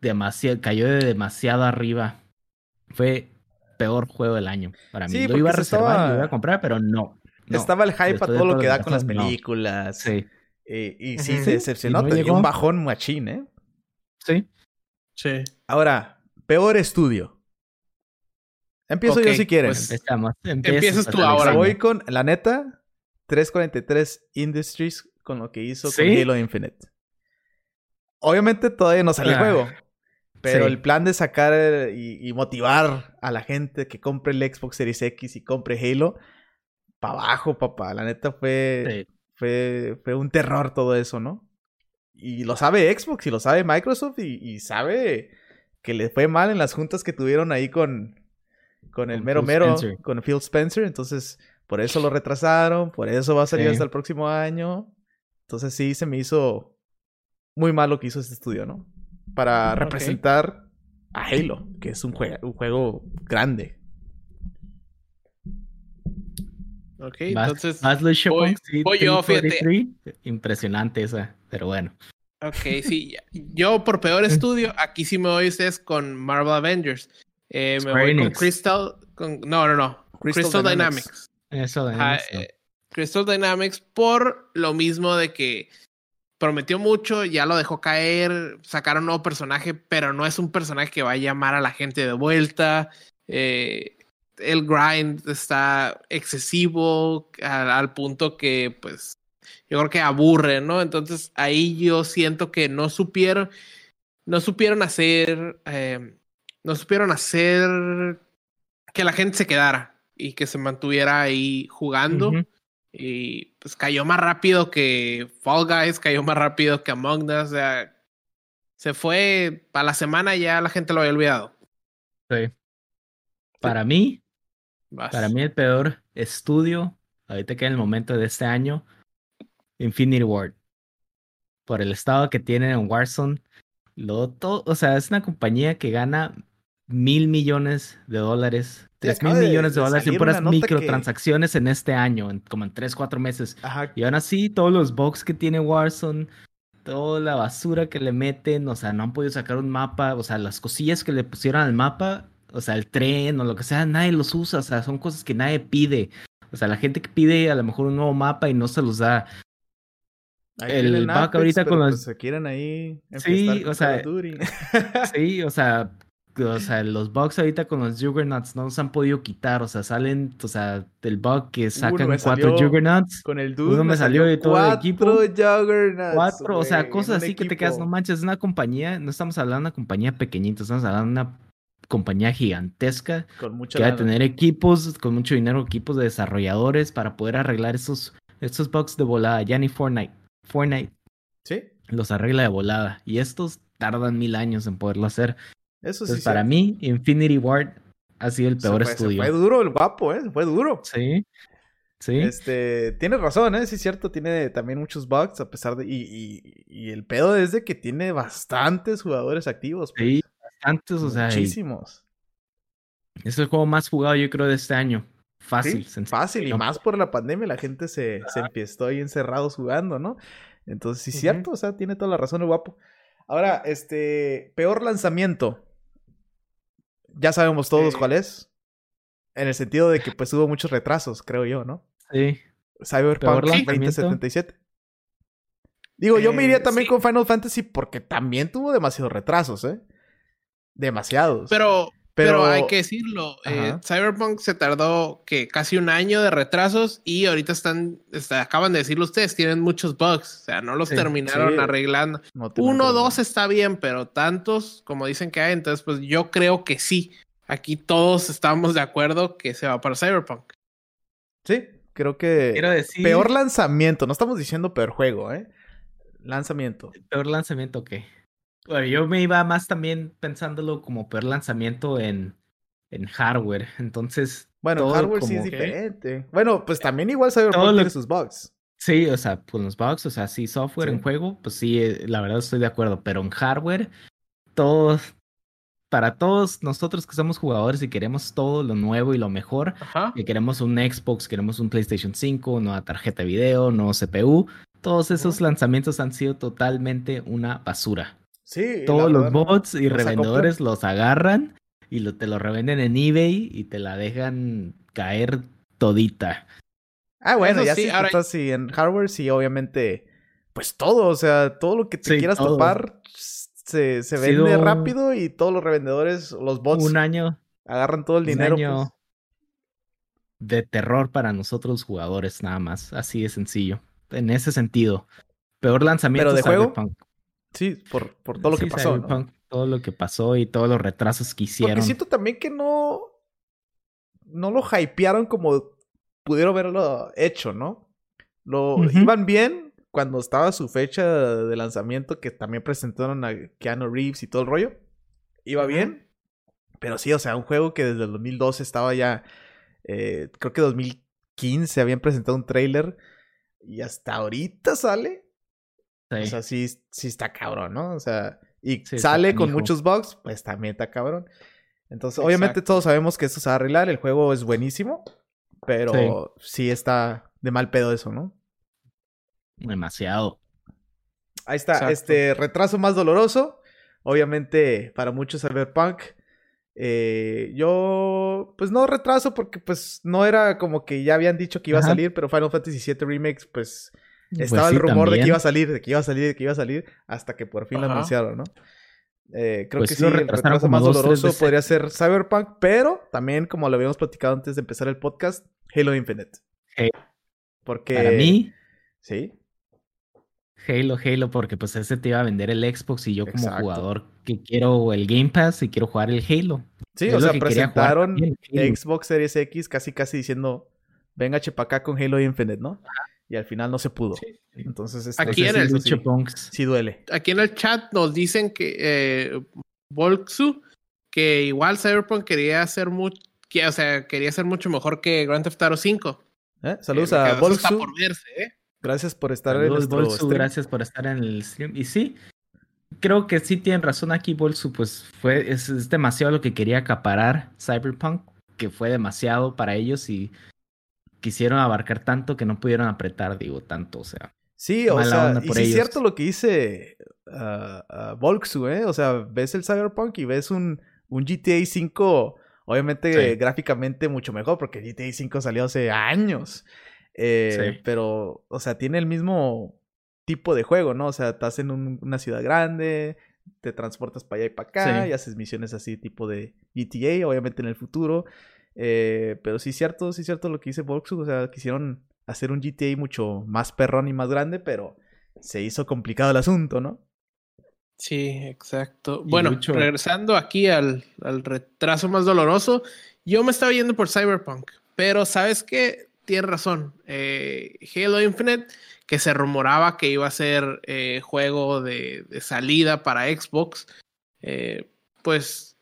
Demasiado, cayó de demasiado arriba. Fue peor juego del año para mí. lo iba a reservar, lo iba a comprar, pero no. Estaba el hype a todo lo que da con las películas. Sí. Eh, y sí, se decepcionó. un bajón machín, ¿eh? Sí. Sí. Ahora, peor estudio. Empiezo yo si quieres. Pues Empiezas tú ahora. Voy con, la neta, 343 Industries con lo que hizo con Halo Infinite. Obviamente todavía no sale el ah, juego. Pero el plan de sacar y, motivar a la gente que compre el Xbox Series X y compre Halo, para abajo, papá. La neta fue, fue, fue un terror todo eso, ¿no? Y lo sabe Xbox y lo sabe Microsoft y sabe que le fue mal en las juntas que tuvieron ahí con, con el mero mero, con Phil Spencer. Entonces, por eso lo retrasaron, por eso va a salir hasta el próximo año. Entonces sí, se me hizo muy mal lo que hizo este estudio, ¿no? Para representar a Halo, que es un, un juego grande. Ok, entonces. voy, yo, fíjate. Impresionante esa, pero bueno. Ok, sí. Yo, por peor estudio, aquí sí me voy ustedes con Marvel Avengers. Eh, me voy con Crystal. no, no, no. Crystal, Dynamics. Eso, eh, Crystal Dynamics por lo mismo de que prometió mucho, ya lo dejó caer, sacaron un nuevo personaje, pero no es un personaje que va a llamar a la gente de vuelta. Eh, el grind está excesivo al, punto que, pues, yo creo que aburre, ¿no? Entonces ahí yo siento que no supieron, no supieron hacer no supieron hacer que la gente se quedara y que se mantuviera ahí jugando. Y pues cayó más rápido que Fall Guys, cayó más rápido que Among Us. O sea, se fue para la semana y ya la gente lo había olvidado. Sí. Para mí, para mí el peor estudio, ahorita que en el momento de este año, Infinity Ward. Por el estado que tiene en Warzone. Lo, todo, o sea, es una compañía que gana mil millones de dólares, tres mil millones de, dólares en puras microtransacciones en este año, en, como en tres, cuatro meses. Y aún así, todos los bugs que tiene Warzone, toda la basura que le meten, o sea, no han podido sacar un mapa, o sea, las cosillas que le pusieron al mapa, o sea, el tren o lo que sea, nadie los usa, o sea, son cosas que nadie pide. O sea, la gente que pide a lo mejor un nuevo mapa y no se los da. el bug ahorita con los... Pues, se quieren ahí sí, o sea, sí, o sea, o sea, los bugs ahorita con los Juggernauts no nos han podido quitar. O sea, salen, o sea, del bug que sacan cuatro Juggernauts. Con el Dude uno me, salió de todo el equipo. Juggernauts. Cuatro, o sea, cosas así que te quedas, no manches, es una compañía, no estamos hablando de una compañía pequeñita, estamos hablando de una compañía gigantesca con mucho que va a tener equipos, con mucho dinero, equipos de desarrolladores para poder arreglar esos, esos bugs de volada. Ya ni Fortnite. Fortnite. Sí. Los arregla de volada. Y estos tardan mil años en poderlo hacer. Eso sí. para mí, Infinity Ward ha sido el peor estudio. fue duro el guapo, ¿eh? Fue duro. Sí. Sí. Este, tienes razón, ¿eh? Sí, es cierto, tiene también muchos bugs, a pesar de. Y, y, el pedo es de que tiene bastantes jugadores activos. Pues. Sí, o sea. Muchísimos. Es el juego más jugado, yo creo, de este año. Fácil, Fácil, y más por la pandemia, la gente se, se empezó ahí encerrados jugando, ¿no? Entonces, sí, es cierto, o sea, tiene toda la razón el guapo. Ahora, este, peor lanzamiento. Ya sabemos todos cuál es. En el sentido de que pues hubo muchos retrasos, creo yo, ¿no? Sí. Cyberpunk 2077. Digo, yo me iría eh, también con Final Fantasy porque también tuvo demasiados retrasos, ¿eh? Demasiados. Pero, pero, hay que decirlo, eh, Cyberpunk se tardó que casi un año de retrasos y ahorita están, acaban de decirlo ustedes, tienen muchos bugs, o sea, no los terminaron arreglando. Uno o dos está bien, pero tantos como dicen que hay, entonces pues yo creo que sí. Aquí todos estamos de acuerdo que se va para Cyberpunk. Sí, creo que peor lanzamiento, no estamos diciendo peor juego, ¿eh? Lanzamiento. Peor lanzamiento, ¿qué? Bueno, yo me iba más también pensándolo como peor lanzamiento en, en hardware. Entonces. Bueno, hardware sí es diferente. Bueno, pues también igual Cyberpunk tiene sus bugs. Sí, o sea, pues los bugs, o sea, sí, software en juego, pues sí, eh, la verdad estoy de acuerdo. Pero en hardware, todo. Para todos nosotros que somos jugadores y queremos todo lo nuevo y lo mejor, que queremos un Xbox, queremos un PlayStation 5, nueva tarjeta de video, nuevo CPU, todos esos lanzamientos han sido totalmente una basura. Sí. Todos los bots y revendedores los agarran y lo, te lo revenden en eBay y te la dejan caer todita. Ah, bueno, ya sí, ahora... sí, en hardware sí, obviamente, pues todo, o sea, todo lo que te quieras topar se, se vende rápido y todos los revendedores, los bots. Un año. Agarran todo el dinero. Un año pues. de terror para nosotros jugadores, nada más. Así de sencillo. En ese sentido. Peor lanzamiento ¿Pero de juego? Sí, por, por todo lo que pasó. Todo lo que pasó y todos los retrasos que hicieron. Porque siento también que no. No lo hypearon como pudieron haberlo hecho, ¿no? Lo iban bien cuando estaba su fecha de lanzamiento, que también presentaron a Keanu Reeves y todo el rollo. Iba bien. Pero sí, o sea, un juego que desde el 2012 estaba ya. Eh, creo que 2015 habían presentado un trailer. Y hasta ahorita sale. O sea, sí, sí está cabrón, ¿no? O sea, y sale con muchos bugs, pues también está cabrón. Entonces, obviamente todos sabemos que eso se va a arreglar, el juego es buenísimo, pero sí, está de mal pedo eso, ¿no? Demasiado. Ahí está, este retraso más doloroso, obviamente para muchos Cyberpunk. Eh, yo, pues no retraso porque pues no era como que ya habían dicho que iba a salir, pero Final Fantasy VII Remake, pues pues Estaba el rumor de que iba a salir, de que iba a salir, de que iba a salir, hasta que por fin lo anunciaron, ¿no? Eh, creo pues que sí, el retraso más doloroso podría ser Cyberpunk, pero también, como lo habíamos platicado antes de empezar el podcast, Halo Infinite. Porque... Para mí... Sí. Halo, Halo, porque pues ese te iba a vender el Xbox y yo como jugador que quiero el Game Pass y quiero jugar el Halo. Sí, o sea, presentaron Xbox Series X casi casi diciendo, venga chepacá con Halo Infinite, ¿no? Y al final no se pudo. Entonces, este, aquí en el sí, duele. Aquí en el chat nos dicen que eh, Volksu, que igual Cyberpunk quería hacer mucho, o sea, quería ser mucho mejor que Grand Theft Auto 5. ¿Eh? Saludos eh, a Volksu. ¿eh? Gracias por estar en el Volksu, gracias por estar en el stream. Y sí, creo que sí tienen razón aquí, Volksu, pues fue, es, es demasiado lo que quería acaparar Cyberpunk, que fue demasiado para ellos y quisieron abarcar tanto que no pudieron apretar, digo, tanto, o sea. Sí, o sea, y es cierto lo que dice uh, Volksu, ¿eh? O sea, ves el Cyberpunk y ves un, un GTA 5, obviamente gráficamente mucho mejor, porque GTA 5 salió hace años. Eh, pero, o sea, tiene el mismo tipo de juego, ¿no? O sea, estás en una ciudad grande, te transportas para allá y para acá y haces misiones así tipo de GTA, obviamente en el futuro. Eh, pero sí es cierto, sí es cierto lo que dice Volkswagen. O sea, quisieron hacer un GTA mucho más perrón y más grande, pero se hizo complicado el asunto, ¿no? Sí, exacto. bueno, regresando aquí al, al, retraso más doloroso, yo me estaba yendo por Cyberpunk, pero sabes que tiene razón. Eh, Halo Infinite, que se rumoraba que iba a ser eh, juego de, de, salida para Xbox, pues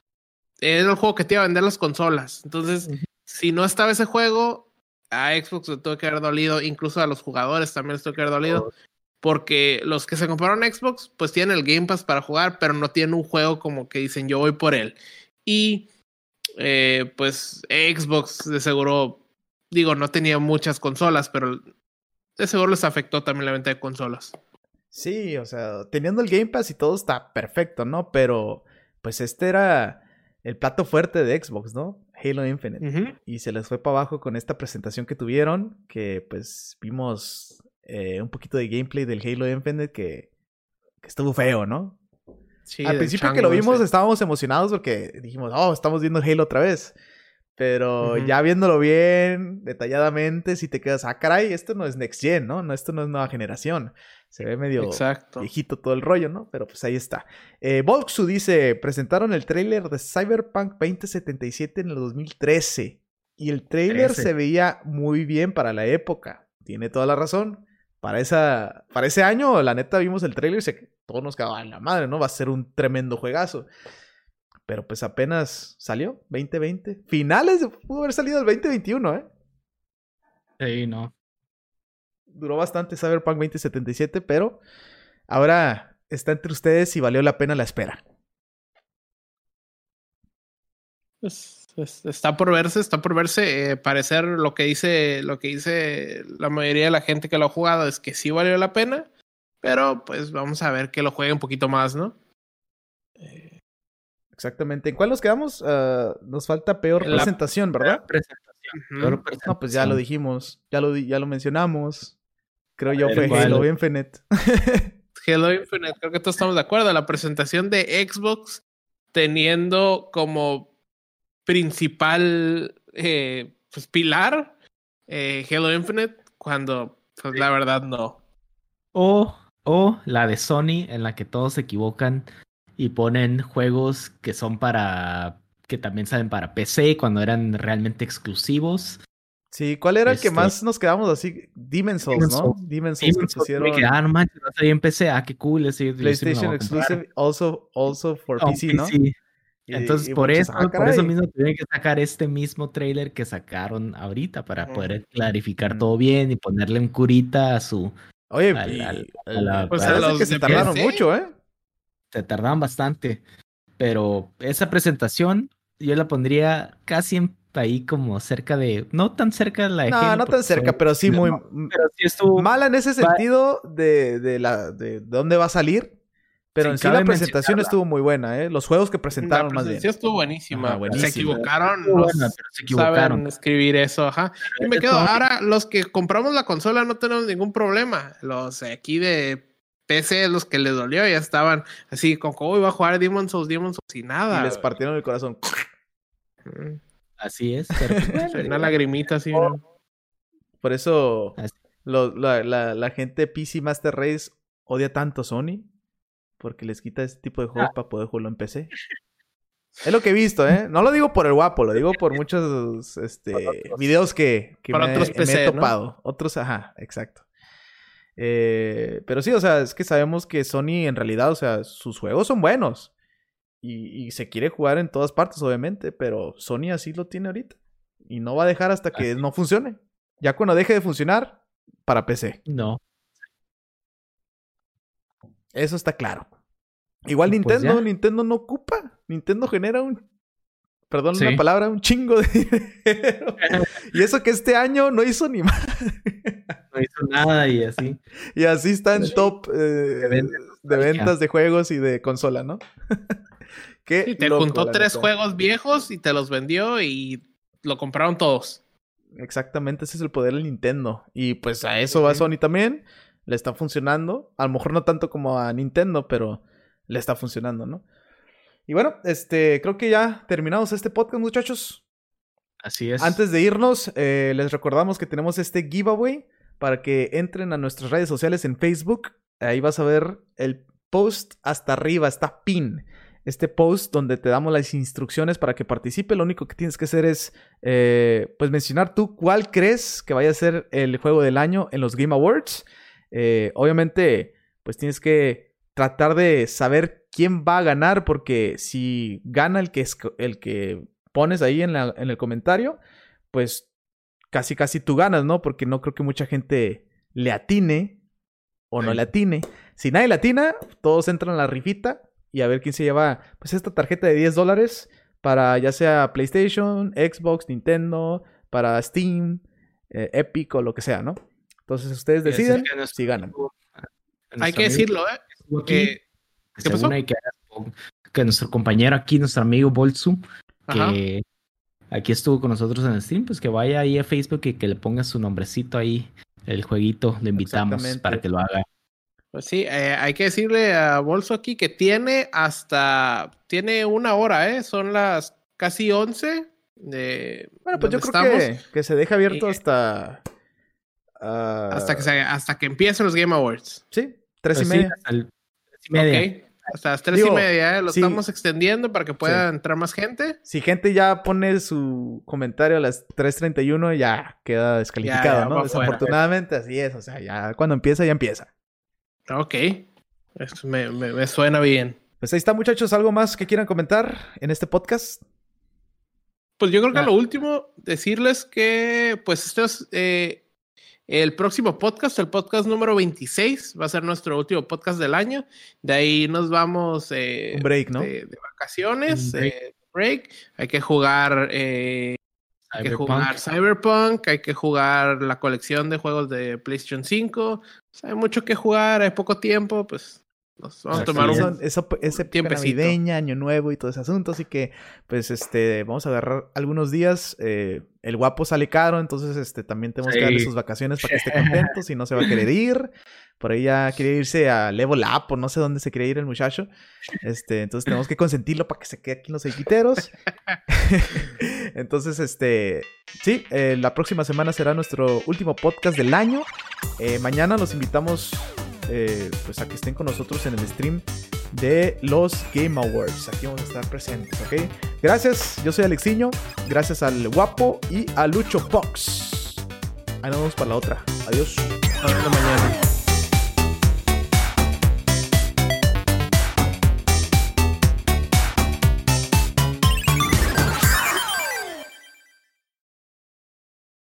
era el juego que te iba a vender las consolas. Entonces, si no estaba ese juego, a Xbox le tuvo que haber dolido, incluso a los jugadores también les tuvo que haber dolido. Porque los que se compraron Xbox, pues tienen el Game Pass para jugar, pero no tienen un juego como que dicen yo voy por él. Y eh, pues Xbox de seguro, digo, no tenía muchas consolas, pero de seguro les afectó también la venta de consolas. Sí, o sea, teniendo el Game Pass y todo está perfecto, ¿no? Pero pues este era el plato fuerte de Xbox, ¿no? Halo Infinite. Y se les fue para abajo con esta presentación que tuvieron, que pues vimos eh, un poquito de gameplay del Halo Infinite que, que estuvo feo, ¿no? Sí, Al principio que lo vimos estábamos emocionados porque dijimos, oh, estamos viendo Halo otra vez. Pero ya viéndolo bien, detalladamente, si te quedas, ah, caray, esto no es Next Gen, ¿no? no esto no es nueva generación. Se ve medio viejito todo el rollo, ¿no? Pero pues ahí está. Eh, Volksu dice, presentaron el tráiler de Cyberpunk 2077 en el 2013. Y el tráiler se veía muy bien para la época. Tiene toda la razón. Para, esa, para ese año, la neta, vimos el tráiler y se, todos nos cagaba en la madre, ¿no? Va a ser un tremendo juegazo. Pero pues apenas salió, 2020. Finales, pudo haber salido el 2021, ¿eh? Sí, no. Duró bastante Cyberpunk 2077, pero ahora está entre ustedes y valió la pena la espera. Pues, está por verse, está por verse. Eh, parecer lo que dice, lo que dice la mayoría de la gente que lo ha jugado es que sí valió la pena, pero pues vamos a ver que lo juegue un poquito más, ¿no? Eh, Exactamente. ¿En cuál nos quedamos? Ah, nos falta peor presentación, ¿verdad? Presentación. No, pues ya lo dijimos, ya lo, ya lo mencionamos. Creo yo fue Halo Infinite. Halo Infinite, creo que todos estamos de acuerdo. La presentación de Xbox teniendo como principal eh, pues, pilar eh, Halo Infinite, cuando pues, la verdad no. O, o la de Sony, en la que todos se equivocan y ponen juegos que son para que también salen para PC cuando eran realmente exclusivos. Sí, ¿cuál era el que este más nos quedamos así? Demon's Souls, ¿no? Demon's Souls que pusieron. ah, no manches, no en PC. Ah, qué cool. PlayStation Exclusive, also, also for PC, ¿no? Entonces, por eso, ah, por eso mismo tienen que sacar este mismo trailer que sacaron ahorita para poder clarificar todo bien y ponerle un curita a su. Oye, pues que se tardaron mucho, ¿eh? se tardaban bastante. Pero esa presentación yo la pondría casi en, ahí como cerca de. No tan cerca de la de No, no tan cerca, pero sí muy. Pero sí estuvo, mala en ese sentido de, de, la, de dónde va a salir. Pero en sí la presentación estuvo muy buena, ¿eh? Los juegos que presentaron más bien. Sí, estuvo buenísima. Se equivocaron. se equivocaron. Saben escribir eso, ajá. Y me quedo, ahora los que compramos la consola no tenemos ningún problema. Los aquí de PC, los que les dolió, ya estaban así, con cómo iba a jugar Demon Souls, Demon Souls y nada. Y les partieron el corazón. Así es. Pero... Pues, Una lagrimita así. Por eso la, la, la, gente PC Master Race odia tanto Sony. Porque les quita este tipo de juegos ah. para poder jugarlo en PC. Es lo que he visto, ¿eh? No lo digo por el guapo, lo digo por muchos este, videos que, que me, otros he topado. Otros, ajá, exacto. Eh, pero sí, o sea, es que sabemos que Sony en realidad, o sea, sus juegos son buenos. Y, se quiere jugar en todas partes, obviamente, pero Sony así lo tiene ahorita. Y no va a dejar hasta que no funcione. Ya cuando deje de funcionar, para PC. No. Eso está claro. Igual pues Nintendo, Nintendo no ocupa. Nintendo genera un perdón la palabra, un chingo de dinero. y eso que este año no hizo ni más. no hizo nada y así. Y así está en top eh, de, ventas de juegos y de consola, ¿no? sí, te juntó tres juegos viejos y te los vendió y lo compraron todos. Exactamente, ese es el poder del Nintendo. Y pues a eso va Sony también. Le está funcionando. A lo mejor no tanto como a Nintendo, pero le está funcionando, ¿no? Y bueno, este, creo que ya terminamos este podcast, muchachos. Así es. Antes de irnos, eh, les recordamos que tenemos este giveaway para que entren a nuestras redes sociales en Facebook. Ahí vas a ver el post hasta arriba, está pin. Este post donde te damos las instrucciones para que participe. Lo único que tienes que hacer es, eh, pues, mencionar tú cuál crees que vaya a ser el juego del año en los Game Awards. Eh, obviamente, pues tienes que tratar de saber quién va a ganar, porque si gana el que, es, el que pones ahí en, la, en el comentario, pues casi casi tú ganas, ¿no? Porque no creo que mucha gente le atine o no le atine. Si nadie le atina, todos entran a la rifita y a ver quién se lleva pues esta tarjeta de 10 dólares para ya sea PlayStation, Xbox, Nintendo, para Steam, eh, Epic o lo que sea, ¿no? Entonces ustedes deciden si ganan. Hay que decirlo, ¿eh? Que que, que nuestro compañero aquí, nuestro amigo Bolsu, que aquí estuvo con nosotros en el stream, pues que vaya ahí a Facebook y que le ponga su nombrecito ahí, el jueguito, le invitamos para que lo haga. Pues sí, eh, hay que decirle a Bolso aquí que tiene hasta, tiene una hora, ¿eh? Son las casi 11 de... Bueno, pues yo creo que, se deja abierto hasta... hasta, que hasta que empiecen los Game Awards. Sí, tres y pues media. hasta, las tres y media, ¿eh? Lo estamos extendiendo para que pueda entrar más gente. Si gente ya pone su comentario a las 3.31, ya queda descalificado, ¿no? Desafortunadamente, así es. O sea, ya cuando empieza, ya empieza. Ok. Eso me, suena bien. Pues ahí está, muchachos. ¿Algo más que quieran comentar en este podcast? Pues yo creo que lo último, decirles que, pues, esto es eh, el próximo podcast, el podcast número 26, va a ser nuestro último podcast del año. De ahí nos vamos. Eh, Un break, ¿no? De, vacaciones, eh, break. Hay que jugar. hay que jugar Cyberpunk, hay que jugar la colección de juegos de PlayStation 5, hay mucho que jugar, hay poco tiempo, pues vamos a tomar un eso, ese tiempo navideña, año nuevo y todo ese asunto, así que pues este vamos a agarrar algunos días. Eh, el guapo sale caro, entonces este también tenemos que darle sus vacaciones para que esté contento, si no se va a querer ir. Por ahí ya quería irse a Level Up o no sé dónde se quería ir el muchacho. Este, entonces tenemos que consentirlo para que se quede aquí en los equiteros. entonces, este, sí, eh, la próxima semana será nuestro último podcast del año. Eh, mañana los invitamos eh, pues a que estén con nosotros en el stream de los Game Awards. Aquí vamos a estar presentes, ¿ok? Gracias, yo soy Alexiño. Gracias al Guapo y a Lucho Box. Ahí nos vemos para la otra. Adiós. Hasta mañana.